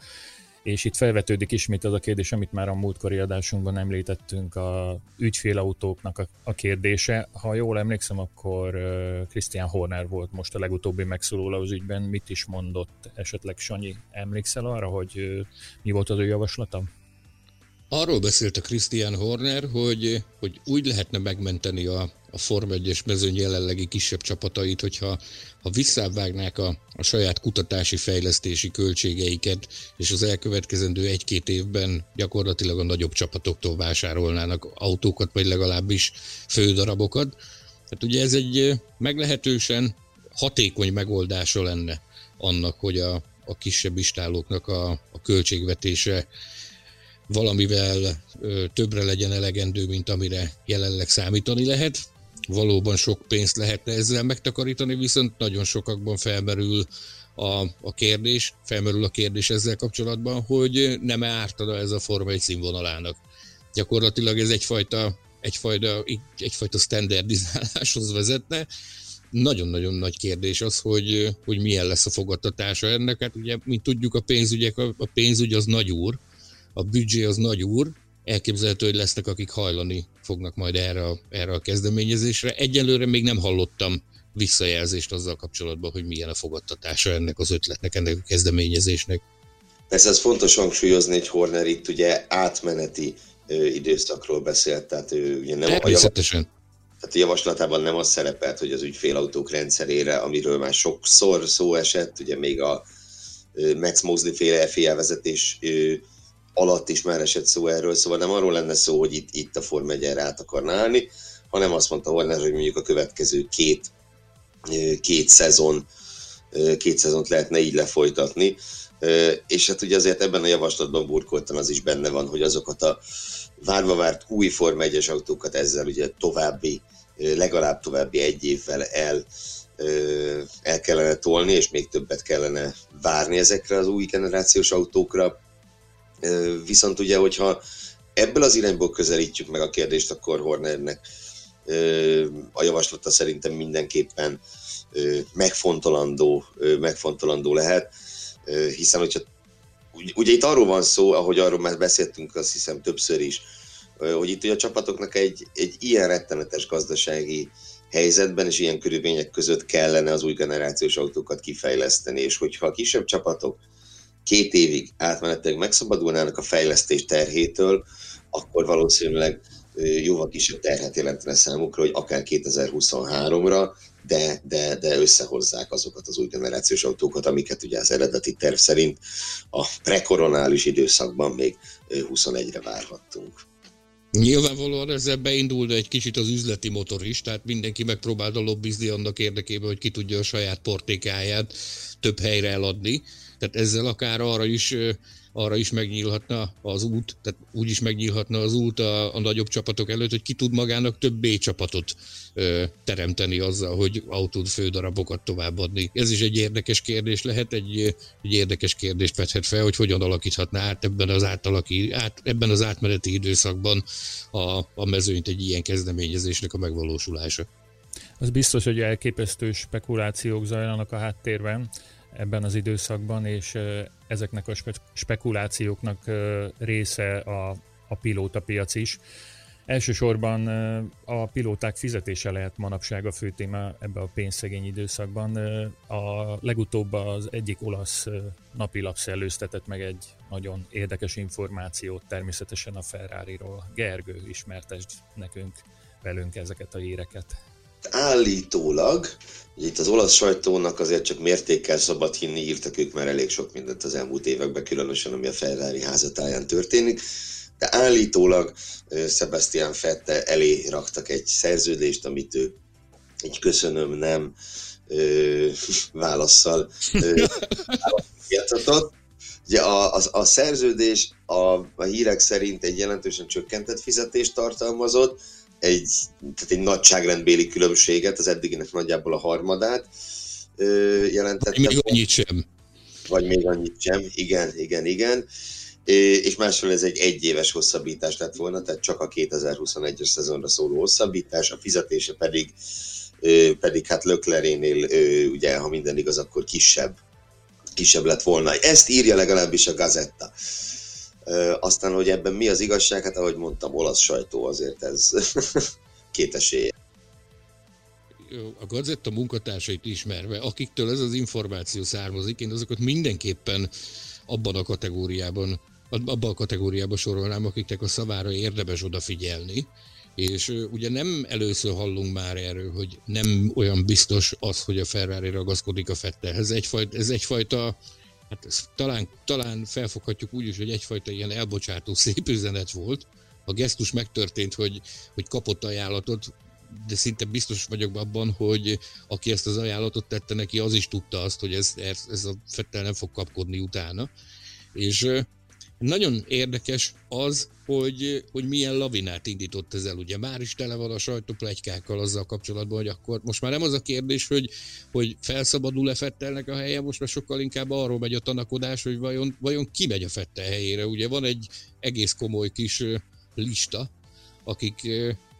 C: És itt felvetődik ismét az a kérdés, amit már a múltkori adásunkban említettünk, a ügyfélautóknak a, a kérdése. Ha jól emlékszem, akkor Christian Horner volt most a legutóbbi megszóló az ügyben. Mit is mondott esetleg Sanyi? Emlékszel arra, hogy mi volt az ő javaslata?
E: Arról beszélt a Christian Horner, hogy, hogy úgy lehetne megmenteni a, a Form 1-es mezőny jelenlegi kisebb csapatait, hogyha ha visszávágnák a, a saját kutatási fejlesztési költségeiket, és az elkövetkezendő egy-két évben gyakorlatilag a nagyobb csapatoktól vásárolnának autókat, vagy legalábbis fődarabokat. Hát ugye ez egy meglehetősen hatékony megoldása lenne annak, hogy a, a kisebb istálóknak a, a költségvetése valamivel ö, többre legyen elegendő, mint amire jelenleg számítani lehet valóban sok pénzt lehetne ezzel megtakarítani, viszont nagyon sokakban felmerül a, a kérdés, felmerül a kérdés ezzel kapcsolatban, hogy nem ártana ez a Forma egy színvonalának. Gyakorlatilag ez egyfajta, egyfajta, egyfajta standardizáláshoz vezetne, nagyon-nagyon nagy kérdés az, hogy, hogy milyen lesz a fogadtatása ennek. Hát ugye, mint tudjuk, a pénzügyek, a pénzügy az nagy úr, a büdzsé az nagy úr, elképzelhető, hogy lesznek, akik hajlani fognak majd erre a, erre a kezdeményezésre. Egyelőre még nem hallottam visszajelzést azzal kapcsolatban, hogy milyen a fogadtatása ennek az ötletnek, ennek a kezdeményezésnek.
D: Persze ez fontos hangsúlyozni, hogy Horner itt ugye átmeneti ö, időszakról beszélt, tehát ő ugye nem
E: a javaslat,
D: tehát a javaslatában nem az szerepelt, hogy az ügyfélautók rendszerére, amiről már sokszor szó esett, ugye még a Max Mosley féle FIA vezetés alatt is már esett szó erről, szóval nem arról lenne szó, hogy itt, itt a Form 1 át akarna állni, hanem azt mondta Horner, hogy mondjuk a következő két, két szezon, két szezont lehetne így lefolytatni. És hát ugye azért ebben a javaslatban burkoltan az is benne van, hogy azokat a várva várt új Form 1 autókat ezzel ugye további, legalább további egy évvel el, el kellene tolni, és még többet kellene várni ezekre az új generációs autókra. Viszont ugye, hogyha ebből az irányból közelítjük meg a kérdést, akkor Hornernek a javaslata szerintem mindenképpen megfontolandó, megfontolandó lehet, hiszen hogyha ugye itt arról van szó, ahogy arról már beszéltünk azt hiszem többször is, hogy itt ugye a csapatoknak egy, egy ilyen rettenetes gazdasági helyzetben és ilyen körülmények között kellene az új generációs autókat kifejleszteni, és hogyha a kisebb csapatok két évig átmenetileg megszabadulnának a fejlesztés terhétől, akkor valószínűleg jóval kisebb terhet jelentene számukra, hogy akár 2023-ra, de, de, de összehozzák azokat az új generációs autókat, amiket ugye az eredeti terv szerint a prekoronális időszakban még 21-re várhattunk.
E: Nyilvánvalóan ezzel beindul, de egy kicsit az üzleti motor is, tehát mindenki megpróbálta lobbizni annak érdekében, hogy ki tudja a saját portékáját több helyre eladni. Tehát ezzel akár arra is arra is megnyílhatna az út, tehát úgy is megnyílhatna az út a, a nagyobb csapatok előtt, hogy ki tud magának több B csapatot ö, teremteni azzal, hogy autót fődarabokat továbbadni. Ez is egy érdekes kérdés lehet, egy, egy érdekes kérdést vethet fel, hogy hogyan alakíthatná át ebben az, átalaki, át, ebben az átmeneti időszakban a, a mezőnyt egy ilyen kezdeményezésnek a megvalósulása.
C: Az biztos, hogy elképesztő spekulációk zajlanak a háttérben ebben az időszakban, és ezeknek a spe- spekulációknak része a, a pilótapiac is. Elsősorban a pilóták fizetése lehet manapság a fő téma ebbe a pénzszegény időszakban. A legutóbb az egyik olasz napilap szellőztetett meg egy nagyon érdekes információt természetesen a Ferrari-ról. Gergő, ismertesd nekünk velünk ezeket a híreket
D: állítólag, ugye itt az olasz sajtónak azért csak mértékkel szabad hinni, írtak ők már elég sok mindent az elmúlt években, különösen ami a Ferrari házatáján történik, de állítólag Sebastian Fette elé raktak egy szerződést, amit ő egy köszönöm, nem ö, válaszsal játszhatott. Ugye a, a, a szerződés a, a hírek szerint egy jelentősen csökkentett fizetést tartalmazott, egy, tehát egy nagyságrendbéli különbséget, az eddiginek nagyjából a harmadát jelentette.
E: Még annyit sem.
D: Vagy még annyit sem, igen, igen, igen. És másról ez egy egyéves hosszabbítás lett volna, tehát csak a 2021-es szezonra szóló hosszabbítás, a fizetése pedig, pedig hát Löklerénél, ugye, ha minden igaz, akkor kisebb, kisebb lett volna. Ezt írja legalábbis a Gazetta. Aztán, hogy ebben mi az igazság, hát ahogy mondtam, olasz sajtó azért ez két esélye.
E: A Gazetta munkatársait ismerve, akiktől ez az információ származik, én azokat mindenképpen abban a kategóriában, abban a kategóriában sorolnám, akiknek a szavára érdemes odafigyelni, és ugye nem először hallunk már erről, hogy nem olyan biztos az, hogy a Ferrari ragaszkodik a Fettelhez. Egyfajta, ez egyfajta hát ezt talán, talán felfoghatjuk úgy is, hogy egyfajta ilyen elbocsátó szép üzenet volt. A gesztus megtörtént, hogy, hogy kapott ajánlatot, de szinte biztos vagyok abban, hogy aki ezt az ajánlatot tette neki, az is tudta azt, hogy ez, ez, a Fettel nem fog kapkodni utána. És nagyon érdekes az, hogy, hogy milyen lavinát indított ez el. Ugye már is tele van a sajtóplegykákkal azzal kapcsolatban, hogy akkor most már nem az a kérdés, hogy, hogy felszabadul-e Fettelnek a helye, most már sokkal inkább arról megy a tanakodás, hogy vajon, vajon ki megy a Fettel helyére. Ugye van egy egész komoly kis lista, akik,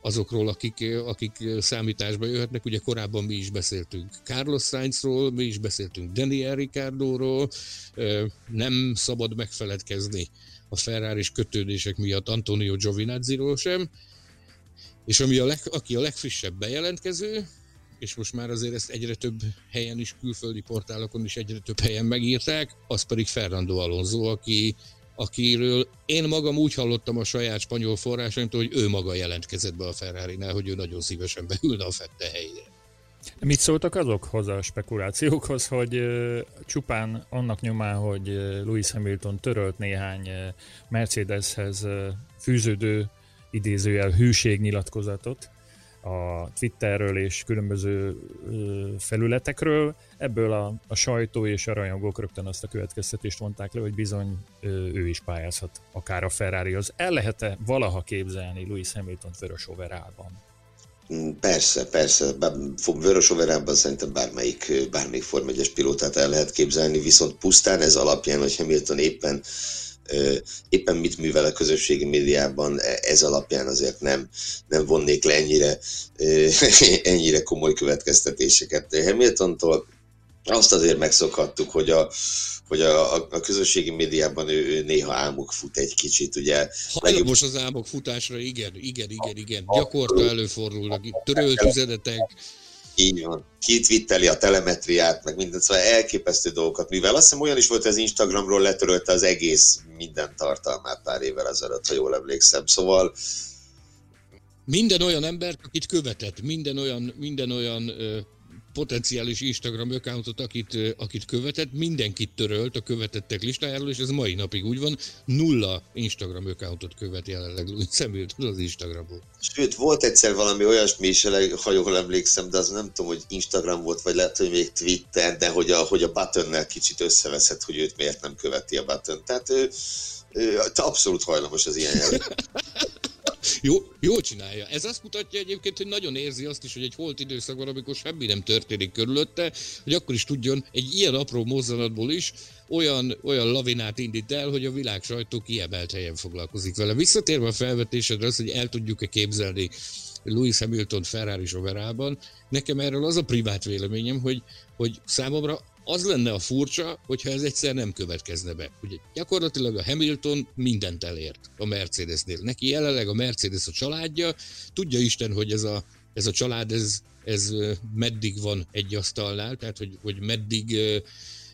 E: azokról, akik, akik számításba jöhetnek. Ugye korábban mi is beszéltünk Carlos Sainzról, mi is beszéltünk Daniel Ricciardo-ról, nem szabad megfeledkezni a ferrari kötődések miatt Antonio Giovinazzi-ról sem, és ami a leg, aki a legfrissebb bejelentkező, és most már azért ezt egyre több helyen is, külföldi portálokon is egyre több helyen megírták, az pedig Fernando Alonso, aki, akiről én magam úgy hallottam a saját spanyol forrásaimtól, hogy ő maga jelentkezett be a ferrari hogy ő nagyon szívesen beülne a fette helyére.
C: Mit szóltak azokhoz a spekulációkhoz, hogy csupán annak nyomán, hogy Lewis Hamilton törölt néhány Mercedeshez fűződő idézőjel hűségnyilatkozatot, a Twitterről és különböző felületekről. Ebből a, a sajtó és a rajongók rögtön azt a következtetést vonták le, hogy bizony ő is pályázhat akár a Ferrari-hoz. El lehet-e valaha képzelni Lewis Hamilton vörös overában?
D: Persze, persze. Vörös overában szerintem bármelyik, bármelyik Form 1 pilótát el lehet képzelni, viszont pusztán ez alapján, hogy Hamilton éppen éppen mit művel a közösségi médiában, e, ez alapján azért nem, nem vonnék le ennyire, ennyire komoly következtetéseket. Hamiltontól azt azért megszokhattuk, hogy a, hogy a, a, a közösségi médiában ő, ő néha álmok fut egy kicsit, ugye.
E: Hajlamos az álmok futásra, igen, igen, igen, igen. Gyakorta előfordulnak itt törölt üzenetek,
D: így van. Kitvitteli a telemetriát, meg mindent, szóval elképesztő dolgokat mivel. Azt hiszem olyan is volt, hogy az Instagramról letörölte az egész minden tartalmát pár évvel ezelőtt, ha jól emlékszem. Szóval
E: minden olyan embert, akit követett, minden olyan, minden olyan ö, potenciális Instagram accountot, akit, akit követett, mindenkit törölt a követettek listájáról, és ez mai napig úgy van, nulla Instagram accountot követ jelenleg szemült az Instagramból.
D: Sőt, volt egyszer valami olyasmi is, ha jól emlékszem, de az nem tudom, hogy Instagram volt, vagy lehet, hogy még Twitter, de hogy a, hogy a buttonnel kicsit összeveszett, hogy őt miért nem követi a button. Tehát ő, ő abszolút hajlamos az ilyen jelent.
E: Jó, jó csinálja. Ez azt mutatja egyébként, hogy nagyon érzi azt is, hogy egy holt időszakban, amikor semmi nem történik körülötte, hogy akkor is tudjon egy ilyen apró mozzanatból is olyan, olyan lavinát indít el, hogy a világ sajtó kiemelt helyen foglalkozik vele. Visszatérve a felvetésedre az, hogy el tudjuk-e képzelni Louis Hamilton Ferrari soverában, nekem erről az a privát véleményem, hogy, hogy számomra az lenne a furcsa, hogyha ez egyszer nem következne be. Ugye gyakorlatilag a Hamilton mindent elért a Mercedesnél. Neki jelenleg a Mercedes a családja, tudja Isten, hogy ez a, ez a család, ez, ez meddig van egy asztalnál, tehát hogy, hogy meddig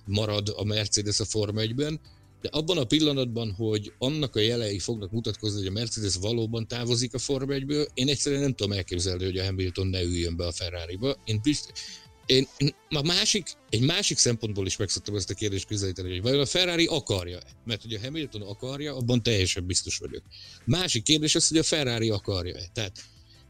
E: marad a Mercedes a Forma 1-ben, de abban a pillanatban, hogy annak a jelei fognak mutatkozni, hogy a Mercedes valóban távozik a Forma 1-ből, én egyszerűen nem tudom elképzelni, hogy a Hamilton ne üljön be a Ferrari-ba. Én bizt, én, a másik, egy másik szempontból is meg ezt a kérdést közelíteni, hogy vajon a Ferrari akarja-e? Mert hogy a Hamilton akarja, abban teljesen biztos vagyok. Másik kérdés az, hogy a Ferrari akarja-e. Tehát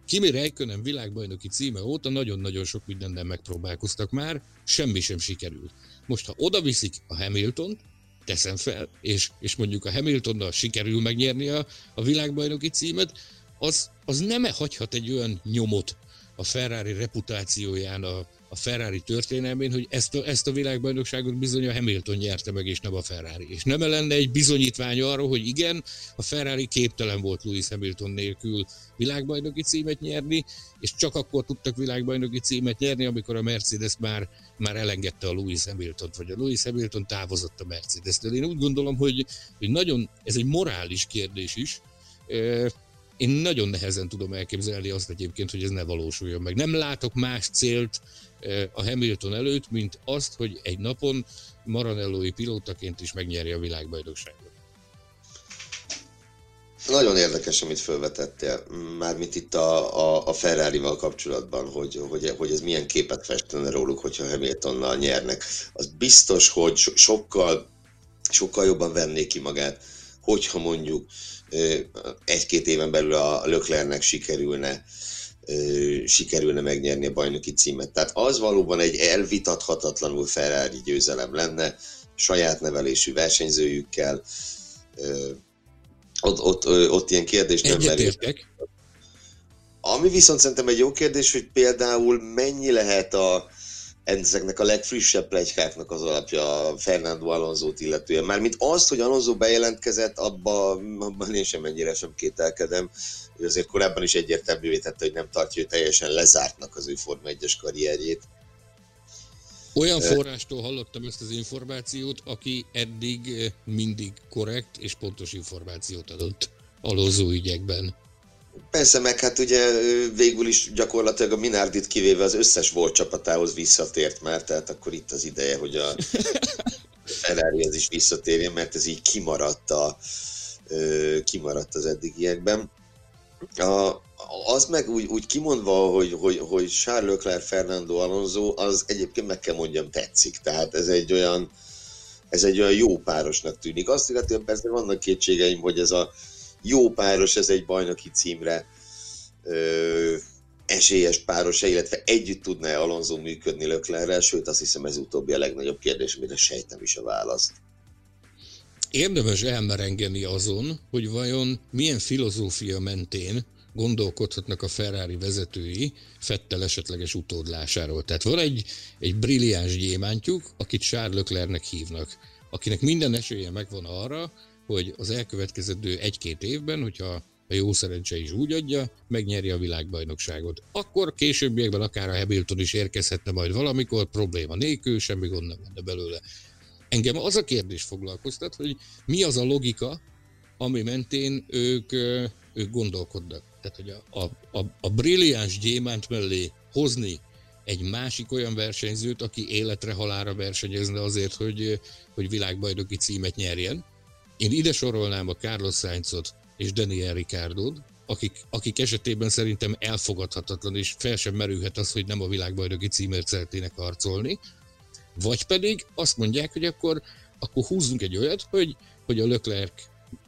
E: Kimi Räikkönen világbajnoki címe óta nagyon-nagyon sok mindennel megpróbálkoztak már, semmi sem sikerült. Most, ha oda viszik a Hamilton, teszem fel, és, és mondjuk a Hamiltonnal sikerül megnyerni a, a világbajnoki címet, az, az nem hagyhat egy olyan nyomot a Ferrari reputációján, a, a Ferrari történelmén, hogy ezt a, ezt a világbajnokságot bizony a Hamilton nyerte meg, és nem a Ferrari. És nem lenne egy bizonyítvány arra, hogy igen, a Ferrari képtelen volt Lewis Hamilton nélkül világbajnoki címet nyerni, és csak akkor tudtak világbajnoki címet nyerni, amikor a Mercedes már, már elengedte a Lewis Hamilton-t, vagy a Lewis Hamilton távozott a Mercedes-től. Én úgy gondolom, hogy, hogy nagyon, ez egy morális kérdés is, én nagyon nehezen tudom elképzelni azt egyébként, hogy ez ne valósuljon meg. Nem látok más célt a Hamilton előtt, mint azt, hogy egy napon Maranellói pilótaként is megnyeri a világbajnokságot.
D: Nagyon érdekes, amit felvetettél, mármint itt a, a, a Ferrari-val kapcsolatban, hogy, hogy, hogy ez milyen képet festene róluk, hogyha Hamiltonnal nyernek. Az biztos, hogy sokkal, sokkal jobban venné ki magát, hogyha mondjuk egy-két éven belül a Löklernek sikerülne sikerülne megnyerni a bajnoki címet. Tehát az valóban egy elvitathatatlanul Ferrari győzelem lenne, saját nevelésű versenyzőjükkel. Ott, ott, ott ilyen kérdés nem merül. Ami viszont szerintem egy jó kérdés, hogy például mennyi lehet a, ezeknek a legfrissebb plegykáknak az alapja Fernando Alonso-t illetően. Mármint azt, hogy Alonso bejelentkezett, abban, abban én sem ennyire sem kételkedem. Ő azért korábban is egyértelművé tette, hogy nem tartja ő teljesen lezártnak az ő Forma 1-es karrierjét.
E: Olyan forrástól hallottam ezt az információt, aki eddig mindig korrekt és pontos információt adott alózó ügyekben.
D: Persze, meg hát ugye végül is gyakorlatilag a Minardit kivéve az összes volt csapatához visszatért már, tehát akkor itt az ideje, hogy a Ferrari az is visszatérjen, mert ez így kimaradt, a, kimaradt az eddigiekben. A, az meg úgy, úgy kimondva, hogy, hogy, hogy Charles Leclerc, Fernando Alonso, az egyébként meg kell mondjam tetszik. Tehát ez egy olyan, ez egy olyan jó párosnak tűnik. Azt illetően persze vannak kétségeim, hogy ez a jó páros, ez egy bajnoki címre ö, esélyes páros, illetve együtt tudna-e Alonso működni Löklerrel, sőt azt hiszem ez utóbbi a legnagyobb kérdés, mire sejtem is a választ.
E: Érdemes elmerengeni azon, hogy vajon milyen filozófia mentén gondolkodhatnak a Ferrari vezetői Fettel esetleges utódlásáról. Tehát van egy, egy brilliáns gyémántjuk, akit Charles Leclercnek hívnak, akinek minden esélye megvan arra, hogy az elkövetkező egy-két évben, hogyha a jó szerencse is úgy adja, megnyeri a világbajnokságot. Akkor későbbiekben akár a Hamilton is érkezhetne majd valamikor, probléma nélkül, semmi gond nem lenne belőle. Engem az a kérdés foglalkoztat, hogy mi az a logika, ami mentén ők, ők gondolkodnak. Tehát, hogy a, a, a, a brilliáns gyémánt mellé hozni egy másik olyan versenyzőt, aki életre halára versenyezne azért, hogy, hogy világbajnoki címet nyerjen, én ide sorolnám a Carlos Sainzot és Daniel ricciardo akik, akik esetében szerintem elfogadhatatlan, és fel sem merülhet az, hogy nem a világbajnoki címért szeretnének harcolni. Vagy pedig azt mondják, hogy akkor, akkor húzzunk egy olyat, hogy, hogy a Leclerc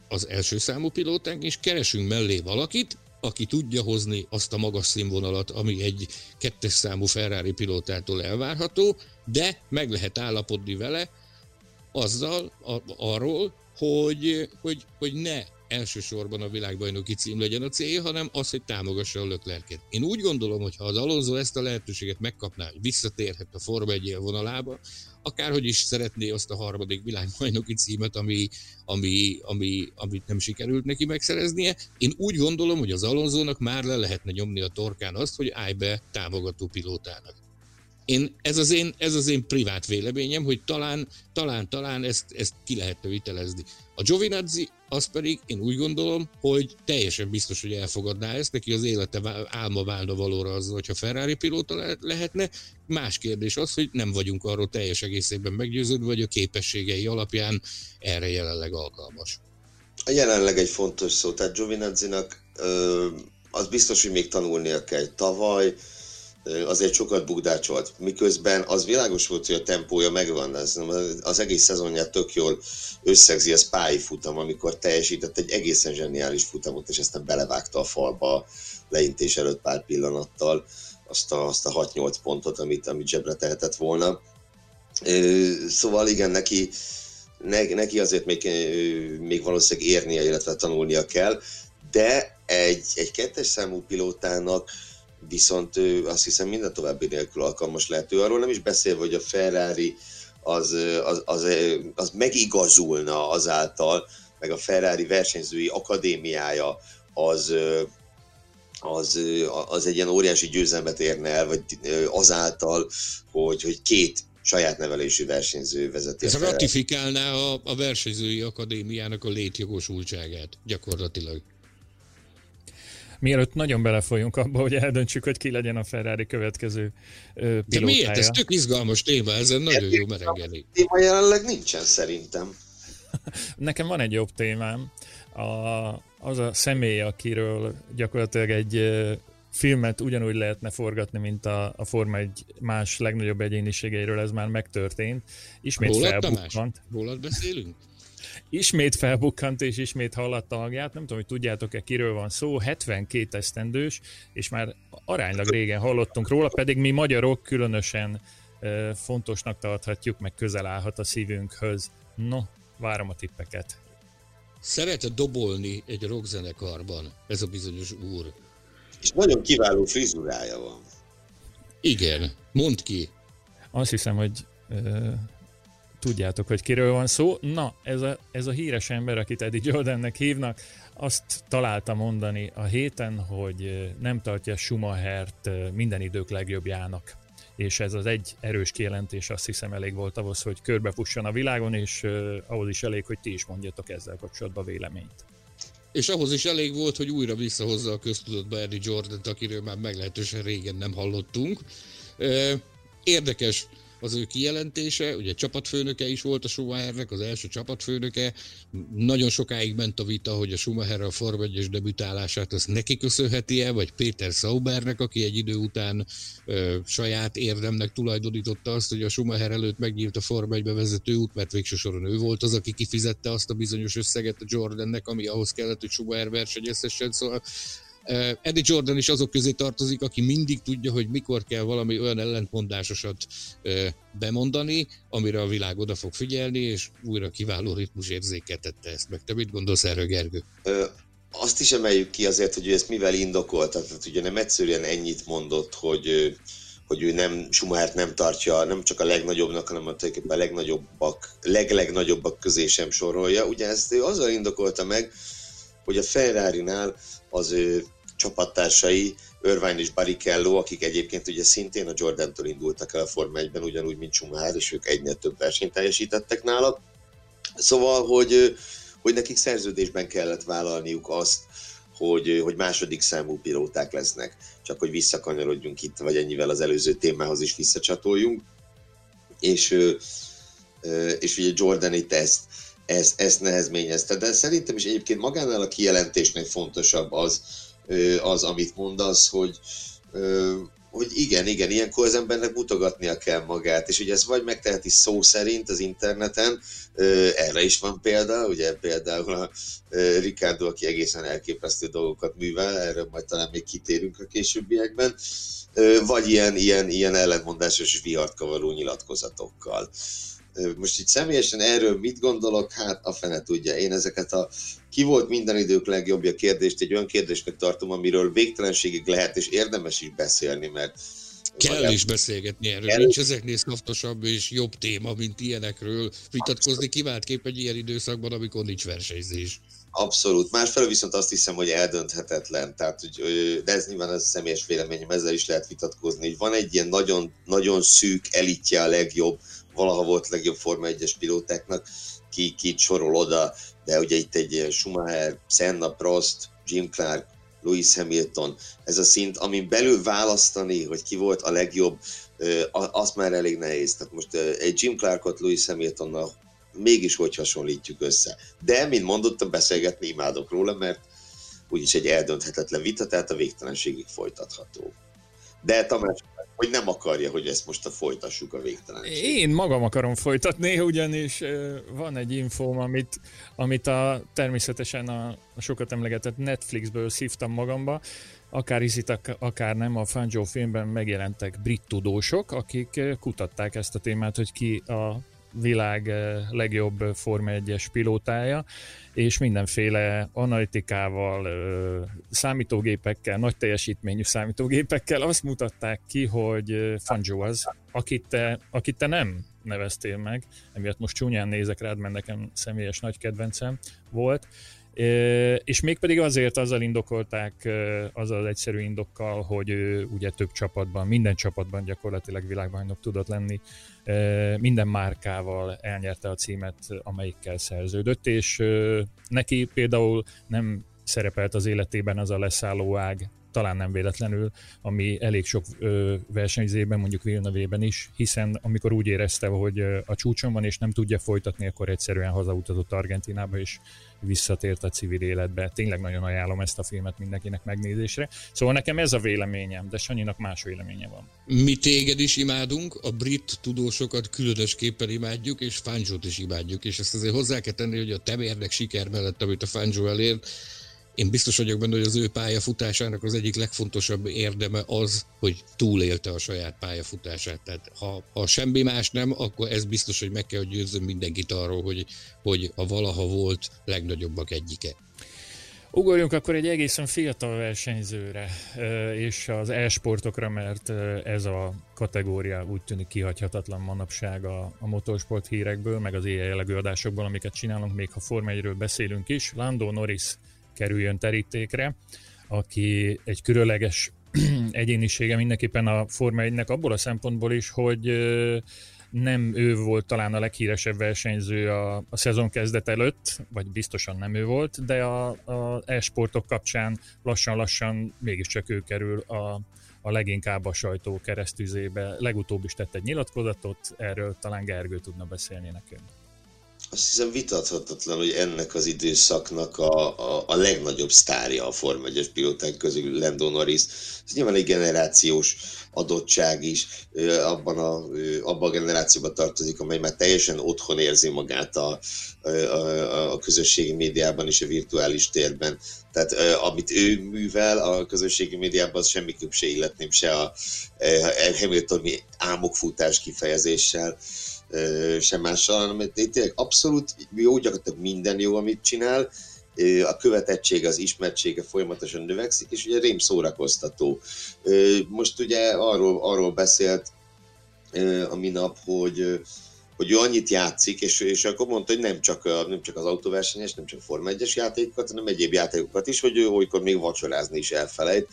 E: az első számú pilótánk, és keresünk mellé valakit, aki tudja hozni azt a magas színvonalat, ami egy kettes számú Ferrari pilótától elvárható, de meg lehet állapodni vele azzal, a, arról, hogy, hogy, hogy ne elsősorban a világbajnoki cím legyen a cél, hanem az, hogy támogassa a löklerket. Én úgy gondolom, hogy ha az Alonso ezt a lehetőséget megkapná, hogy visszatérhet a Forma 1 vonalába, akárhogy is szeretné azt a harmadik világbajnoki címet, ami, ami, ami, amit nem sikerült neki megszereznie. Én úgy gondolom, hogy az Alonzónak már le lehetne nyomni a torkán azt, hogy állj be támogató pilótának. Én, ez, az én, ez az én privát véleményem, hogy talán, talán, talán ezt, ezt ki lehetne vitelezni. A Giovinazzi az pedig én úgy gondolom, hogy teljesen biztos, hogy elfogadná ezt, neki az élete álma válna valóra az, hogyha Ferrari pilóta le- lehetne. Más kérdés az, hogy nem vagyunk arról teljes egészében meggyőződve, hogy a képességei alapján erre jelenleg alkalmas.
D: Jelenleg egy fontos szó, tehát Giovinazzinak az biztos, hogy még tanulnia kell. Tavaly azért sokat bukdácsolt, miközben az világos volt, hogy a tempója megvan, az, az egész szezonját tök jól összegzi az pályi futam, amikor teljesített egy egészen zseniális futamot, és aztán belevágta a falba leintés előtt pár pillanattal azt a, azt a 6-8 pontot, amit, amit zsebre tehetett volna. Szóval igen, neki, ne, neki azért még, még valószínűleg érnie, illetve tanulnia kell, de egy, egy kettes számú pilótának viszont ő azt hiszem minden további nélkül alkalmas lehető. Arról nem is beszélve, hogy a Ferrari az, az, az, az megigazulna azáltal, meg a Ferrari versenyzői akadémiája az, az, az egy ilyen óriási győzelmet érne el, vagy azáltal, hogy, hogy két saját nevelésű versenyző vezeti.
E: Ez ratifikálná a, a versenyzői akadémiának a létjogosultságát gyakorlatilag.
C: Mielőtt nagyon belefolyunk abba, hogy eldöntsük, hogy ki legyen a Ferrari következő pilótája. De
E: miért? Ez tök izgalmas téma, ezen nagyon jó merengeni.
D: Téma jelenleg nincsen szerintem.
C: Nekem van egy jobb témám. A, az a személy, akiről gyakorlatilag egy filmet ugyanúgy lehetne forgatni, mint a, a Forma egy más legnagyobb egyéniségeiről, ez már megtörtént. Ismét Rólad, felbukkant.
E: Rólad beszélünk?
C: Ismét felbukkant és ismét hallatta hangját, nem tudom, hogy tudjátok-e kiről van szó, 72 esztendős, és már aránylag régen hallottunk róla, pedig mi magyarok különösen e, fontosnak tarthatjuk, meg közel állhat a szívünkhöz. No, várom a tippeket.
E: Szeret dobolni egy rockzenekarban, ez a bizonyos úr.
D: És nagyon kiváló frizurája van.
E: Igen, mondd ki.
C: Azt hiszem, hogy ö, tudjátok, hogy kiről van szó. Na, ez a, ez a híres ember, akit Eddie Jordannek hívnak, azt találta mondani a héten, hogy nem tartja Schumachert minden idők legjobbjának. És ez az egy erős kijelentés azt hiszem elég volt ahhoz, hogy körbefusson a világon, és ahhoz is elég, hogy ti is mondjatok ezzel kapcsolatban véleményt.
E: És ahhoz is elég volt, hogy újra visszahozza a köztudatba Eddie Jordan-t, akiről már meglehetősen régen nem hallottunk. Érdekes az ő kijelentése, ugye csapatfőnöke is volt a Schumachernek, az első csapatfőnöke, nagyon sokáig ment a vita, hogy a Schumacher a Form 1 debütálását azt neki köszönheti-e, vagy Péter Saubernek, aki egy idő után ö, saját érdemnek tulajdonította azt, hogy a Schumacher előtt megnyílt a Form 1 vezető út, mert végső soron ő volt az, aki kifizette azt a bizonyos összeget a Jordannek, ami ahhoz kellett, hogy Schumacher versenyezhessen, szóval Eddie Jordan is azok közé tartozik, aki mindig tudja, hogy mikor kell valami olyan ellentmondásosat bemondani, amire a világ oda fog figyelni, és újra kiváló ritmusérzéket tette ezt meg. Te mit gondolsz erről, Gergő?
D: Ö, azt is emeljük ki azért, hogy ő ezt mivel indokolta. Tehát ugye nem egyszerűen ennyit mondott, hogy hogy ő nem, Schumachert nem tartja nem csak a legnagyobbnak, hanem a, a legnagyobbak, leglegnagyobbak közé sem sorolja. Ugye ezt ő azzal indokolta meg, hogy a Ferrari-nál az ő csapattársai, Irvine és Barrichello, akik egyébként ugye szintén a Jordan-től indultak el a Forma 1-ben, ugyanúgy, mint Schumacher, és ők egynél több versenyt teljesítettek nála. Szóval, hogy, hogy nekik szerződésben kellett vállalniuk azt, hogy, hogy második számú pilóták lesznek. Csak hogy visszakanyarodjunk itt, vagy ennyivel az előző témához is visszacsatoljunk. És, és ugye Jordan itt ezt, ezt, ezt nehezményezte. De szerintem is egyébként magánál a kijelentésnek fontosabb az, az, amit mondasz, hogy, hogy igen, igen, ilyenkor az embernek mutogatnia kell magát, és ugye ez vagy megteheti szó szerint az interneten, erre is van példa, ugye például a Ricardo, aki egészen elképesztő dolgokat művel, erről majd talán még kitérünk a későbbiekben, vagy ilyen, ilyen, ilyen ellentmondásos és vihart kavaró nyilatkozatokkal. Most itt személyesen erről mit gondolok, hát a fene tudja. Én ezeket a ki volt minden idők legjobbja kérdést egy olyan kérdésnek tartom, amiről végtelenségig lehet és érdemes is beszélni, mert
E: Kell is beszélgetni erről, kell... nincs ezeknél szaftosabb és jobb téma, mint ilyenekről vitatkozni, kép egy ilyen időszakban, amikor nincs versenyzés.
D: Abszolút. Másfelől viszont azt hiszem, hogy eldönthetetlen. Tehát, hogy, de ez nyilván ez a személyes véleményem, ezzel is lehet vitatkozni, hogy van egy ilyen nagyon, nagyon szűk elitje a legjobb valaha volt legjobb Forma 1-es pilótáknak, ki, ki sorol oda, de ugye itt egy Schumacher, Senna, Prost, Jim Clark, Lewis Hamilton, ez a szint, amin belül választani, hogy ki volt a legjobb, az már elég nehéz. Tehát most egy Jim Clarkot Lewis Hamiltonnal mégis hogy hasonlítjuk össze. De, mint mondottam, beszélgetni imádok róla, mert úgyis egy eldönthetetlen vita, tehát a végtelenségig folytatható. De Tamás, hogy nem akarja, hogy ezt most a folytassuk a végtelenség.
C: Én magam akarom folytatni, ugyanis van egy infóm, amit, amit a, természetesen a, a sokat emlegetett Netflixből szívtam magamba, akár hiszitek, akár nem, a Fangio filmben megjelentek brit tudósok, akik kutatták ezt a témát, hogy ki a világ legjobb Forma 1-es pilótája, és mindenféle analitikával, számítógépekkel, nagy teljesítményű számítógépekkel azt mutatták ki, hogy Fangio az, akit te, akit te nem neveztél meg, emiatt most csúnyán nézek rád, mert nekem személyes nagy kedvencem volt, és mégpedig azért azzal indokolták, azzal az egyszerű indokkal, hogy ő ugye több csapatban, minden csapatban gyakorlatilag világbajnok tudott lenni, minden márkával elnyerte a címet, amelyikkel szerződött, és neki például nem szerepelt az életében az a leszálló ág, talán nem véletlenül, ami elég sok ö, versenyzében, mondjuk Villeneuve-ben is, hiszen amikor úgy érezte, hogy a csúcson van és nem tudja folytatni, akkor egyszerűen hazautazott Argentinába, és visszatért a civil életbe. Tényleg nagyon ajánlom ezt a filmet mindenkinek megnézésre. Szóval nekem ez a véleményem, de Sanyinak más véleménye van.
E: Mi téged is imádunk, a brit tudósokat különösképpen imádjuk, és Fangio-t is imádjuk, és ezt azért hozzá kell tenni, hogy a temérdek siker mellett, amit a Fangio elért, én biztos vagyok benne, hogy az ő pályafutásának az egyik legfontosabb érdeme az, hogy túlélte a saját pályafutását. Tehát ha, ha semmi más nem, akkor ez biztos, hogy meg kell, hogy győzzön mindenkit arról, hogy, hogy a valaha volt legnagyobbak egyike.
C: Ugorjunk akkor egy egészen fiatal versenyzőre, és az e-sportokra, mert ez a kategória úgy tűnik kihagyhatatlan manapság a, a motorsport hírekből, meg az ilyen jellegű adásokból, amiket csinálunk, még ha Forma 1 beszélünk is. Lando Norris kerüljön terítékre, aki egy különleges egyénisége mindenképpen a Forma 1-nek abból a szempontból is, hogy nem ő volt talán a leghíresebb versenyző a, a szezon kezdet előtt, vagy biztosan nem ő volt, de a, a e-sportok kapcsán lassan-lassan mégiscsak ő kerül a, a leginkább a sajtó keresztüzébe. Legutóbb is tett egy nyilatkozatot, erről talán Gergő tudna beszélni nekünk
D: azt hiszem vitathatatlan, hogy ennek az időszaknak a, a, a legnagyobb sztárja a Form 1 pilóták közül Lando Norris. Ez nyilván egy generációs adottság is, abban a, abban a generációban tartozik, amely már teljesen otthon érzi magát a, a, a közösségi médiában és a virtuális térben. Tehát amit ő művel a közösségi médiában, az semmiképp se illetném se a, a Hamiltoni álmokfutás kifejezéssel, sem mással, hanem tényleg abszolút jó, gyakorlatilag minden jó, amit csinál, a követettsége, az ismertsége folyamatosan növekszik, és ugye rém szórakoztató. Most ugye arról, arról beszélt a minap, hogy hogy ő annyit játszik, és, és akkor mondta, hogy nem csak, a, nem csak az autóversenyes, nem csak Forma 1-es játékokat, hanem egyéb játékokat is, hogy ő olykor még vacsorázni is elfelejt,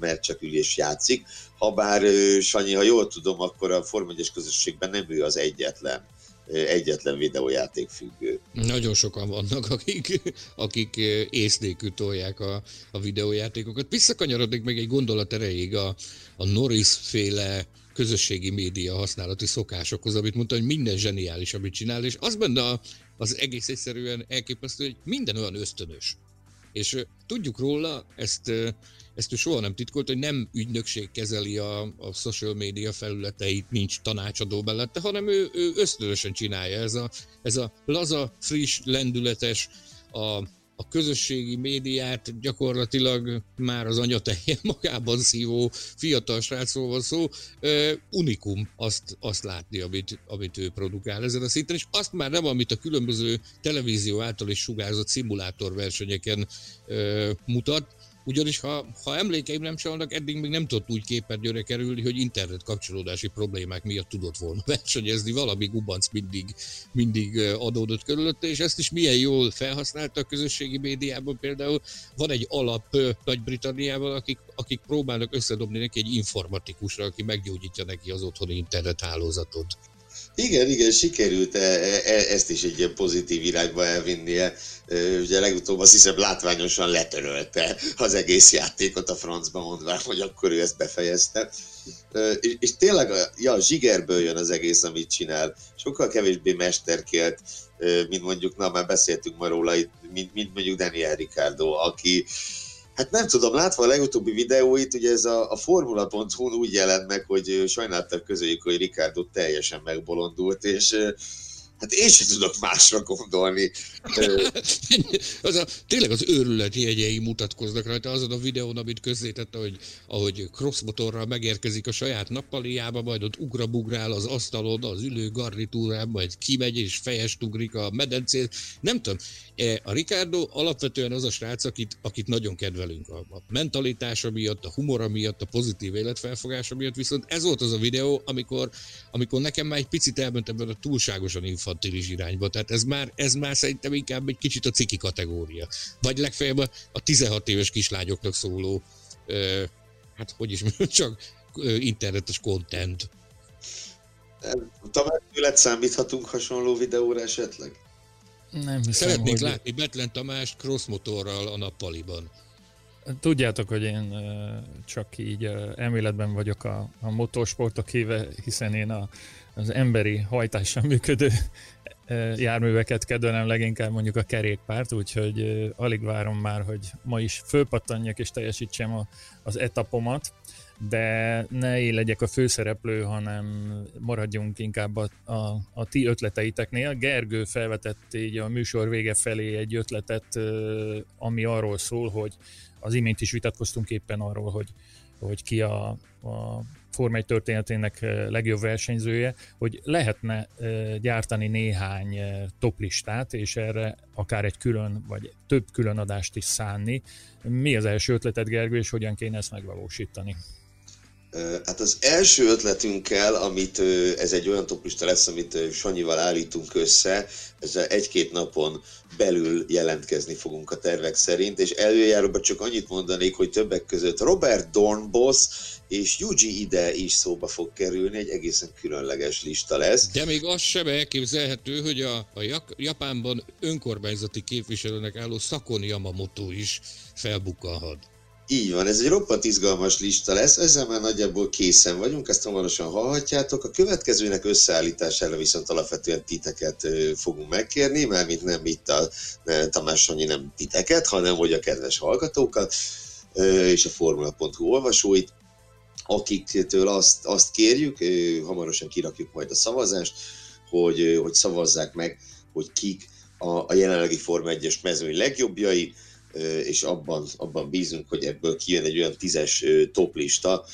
D: mert csak ülés játszik. Habár, Sanyi, ha jól tudom, akkor a Forma 1-es közösségben nem ő az egyetlen egyetlen videójáték függő.
E: Nagyon sokan vannak, akik, akik észnékű tolják a, a videójátékokat. Visszakanyarodik meg egy gondolat erejéig a, a Norris féle közösségi média használati szokásokhoz, amit mondta, hogy minden zseniális, amit csinál, és az benne az egész egyszerűen elképesztő, hogy minden olyan ösztönös. És tudjuk róla, ezt, ezt ő soha nem titkolt, hogy nem ügynökség kezeli a, a social media felületeit, nincs tanácsadó mellette, hanem ő, ő ösztönösen csinálja. Ez a, ez a laza, friss, lendületes, a, a közösségi médiát gyakorlatilag már az anyateje magában szívó fiatal srácról van szó, unikum azt, azt látni, amit, amit ő produkál ezen a szinten, és azt már nem, amit a különböző televízió által is sugárzott szimulátorversenyeken mutat, ugyanis ha, ha emlékeim nem csalnak, eddig még nem tudott úgy képernyőre kerülni, hogy internet kapcsolódási problémák miatt tudott volna versenyezni, valami gubanc mindig, mindig adódott körülötte, és ezt is milyen jól felhasználta a közösségi médiában. Például van egy alap Nagy-Britanniában, akik, akik próbálnak összedobni neki egy informatikusra, aki meggyógyítja neki az otthoni internet hálózatot.
D: Igen, igen, sikerült e, e, e, ezt is egy ilyen pozitív irányba elvinnie. Ugye legutóbb azt hiszem látványosan letörölte az egész játékot a francba mondván, hogy akkor ő ezt befejezte. És, és tényleg, ja, zsigerből jön az egész, amit csinál. Sokkal kevésbé mesterkélt, mint mondjuk, na már beszéltünk ma róla, mint, mint mondjuk Daniel Ricardo, aki, Hát nem tudom, látva a legutóbbi videóit, ugye ez a, a formula.hu úgy jelent meg, hogy sajnáltak közöljük, hogy Ricardo teljesen megbolondult, és Hát én sem tudok másra gondolni.
E: az a, tényleg az őrület jegyei mutatkoznak rajta azon a videón, amit közzétette, hogy ahogy crossmotorral megérkezik a saját nappaliába, majd ott ugrabugrál az asztalon, az ülő garnitúrán, majd kimegy és fejest ugrik a medencét. Nem tudom, e, a Ricardo alapvetően az a srác, akit, akit nagyon kedvelünk a, a mentalitása miatt, a humora miatt, a pozitív életfelfogása miatt, viszont ez volt az a videó, amikor, amikor nekem már egy picit elment ebben a túlságosan info infantilis irányba. Tehát ez már, ez már szerintem inkább egy kicsit a ciki kategória. Vagy legfeljebb a, a 16 éves kislányoknak szóló, ö, hát hogy is mondjam, csak ö, internetes content.
D: Tamás, tőled számíthatunk hasonló videóra esetleg?
E: Nem hiszem, Szeretnék hogy... látni Betlen Tamást crossmotorral a nappaliban.
C: Tudjátok, hogy én csak így elméletben vagyok a, a motorsportok híve, hiszen én a az emberi hajtással működő járműveket kedvelem leginkább mondjuk a kerékpárt, úgyhogy alig várom már, hogy ma is fölpattanjak és teljesítsem a, az etapomat, de ne én legyek a főszereplő, hanem maradjunk inkább a, a, a ti ötleteiteknél. Gergő felvetett így a műsor vége felé egy ötletet, ami arról szól, hogy az imént is vitatkoztunk éppen arról, hogy hogy ki a, a Forma 1 történetének legjobb versenyzője, hogy lehetne gyártani néhány toplistát, és erre akár egy külön, vagy több külön adást is szánni. Mi az első ötleted, Gergő, és hogyan kéne ezt megvalósítani?
D: Hát az első ötletünkkel, amit ez egy olyan toplista lesz, amit Sanyival állítunk össze, ezzel egy-két napon belül jelentkezni fogunk a tervek szerint, és előjáróban csak annyit mondanék, hogy többek között Robert Dornbos és Yuji ide is szóba fog kerülni, egy egészen különleges lista lesz.
E: De még az sem elképzelhető, hogy a, a Japánban önkormányzati képviselőnek álló Szakoni Yamamoto is felbukkanhat.
D: Így van, ez egy roppant izgalmas lista lesz, ezzel már nagyjából készen vagyunk, ezt hamarosan hallhatjátok. A következőnek összeállítására viszont alapvetően titeket fogunk megkérni, mármint nem itt a Tamás Sanyi nem titeket, hanem hogy a kedves hallgatókat és a Formula.hu olvasóit, akiktől azt, azt kérjük, hamarosan kirakjuk majd a szavazást, hogy, hogy szavazzák meg, hogy kik a, a jelenlegi Forma 1-es mezőny legjobbjai, és abban, abban bízunk, hogy ebből kijön egy olyan tízes toplista,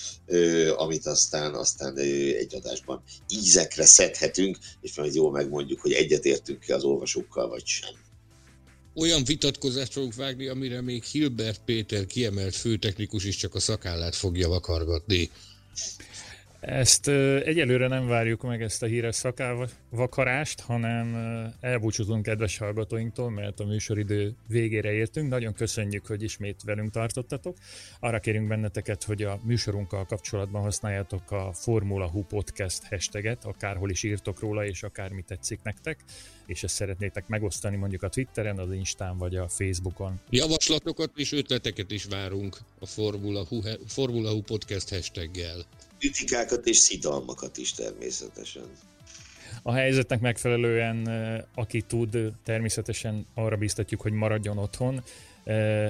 D: amit aztán, aztán egy adásban ízekre szedhetünk, és majd jól megmondjuk, hogy egyetértünk-e az olvasókkal, vagy sem.
E: Olyan vitatkozást fogunk vágni, amire még Hilbert Péter kiemelt főtechnikus is csak a szakállát fogja vakargatni.
C: Ezt egyelőre nem várjuk meg ezt a híres szakávakarást, hanem elbúcsúzunk kedves hallgatóinktól, mert a műsoridő végére értünk. Nagyon köszönjük, hogy ismét velünk tartottatok. Arra kérünk benneteket, hogy a műsorunkkal kapcsolatban használjátok a Formula Hu Podcast hashtaget, akárhol is írtok róla, és akár mi tetszik nektek, és ezt szeretnétek megosztani mondjuk a Twitteren, az Instán vagy a Facebookon.
E: Javaslatokat és ötleteket is várunk a Formula Hu, Formula Hu Podcast hashtaggel
D: kritikákat és szidalmakat is természetesen.
C: A helyzetnek megfelelően, aki tud, természetesen arra biztatjuk, hogy maradjon otthon.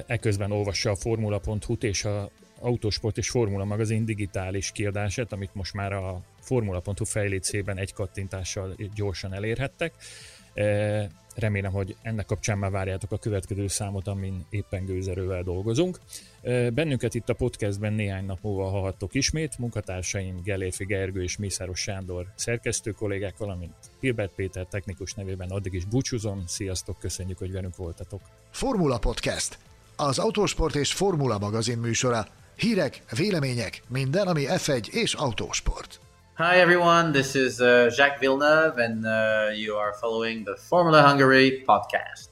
C: Eközben olvassa a formula.hu-t és a Autosport és Formula magazin digitális kiadását, amit most már a formula.hu fejlécében egy kattintással gyorsan elérhettek. Remélem, hogy ennek kapcsán már várjátok a következő számot, amin éppen gőzerővel dolgozunk. Bennünket itt a podcastben néhány nap múlva hallhattok ismét, munkatársaim Gelérfi Gergő és Mészáros Sándor szerkesztő kollégák, valamint Hilbert Péter technikus nevében addig is búcsúzom. Sziasztok, köszönjük, hogy velünk voltatok.
A: Formula Podcast. Az autósport és Formula magazin műsora. Hírek, vélemények, minden, ami F1 és autósport.
B: Hi everyone, this is uh, Jacques Villeneuve, and uh, you are following the Formula Hungary podcast.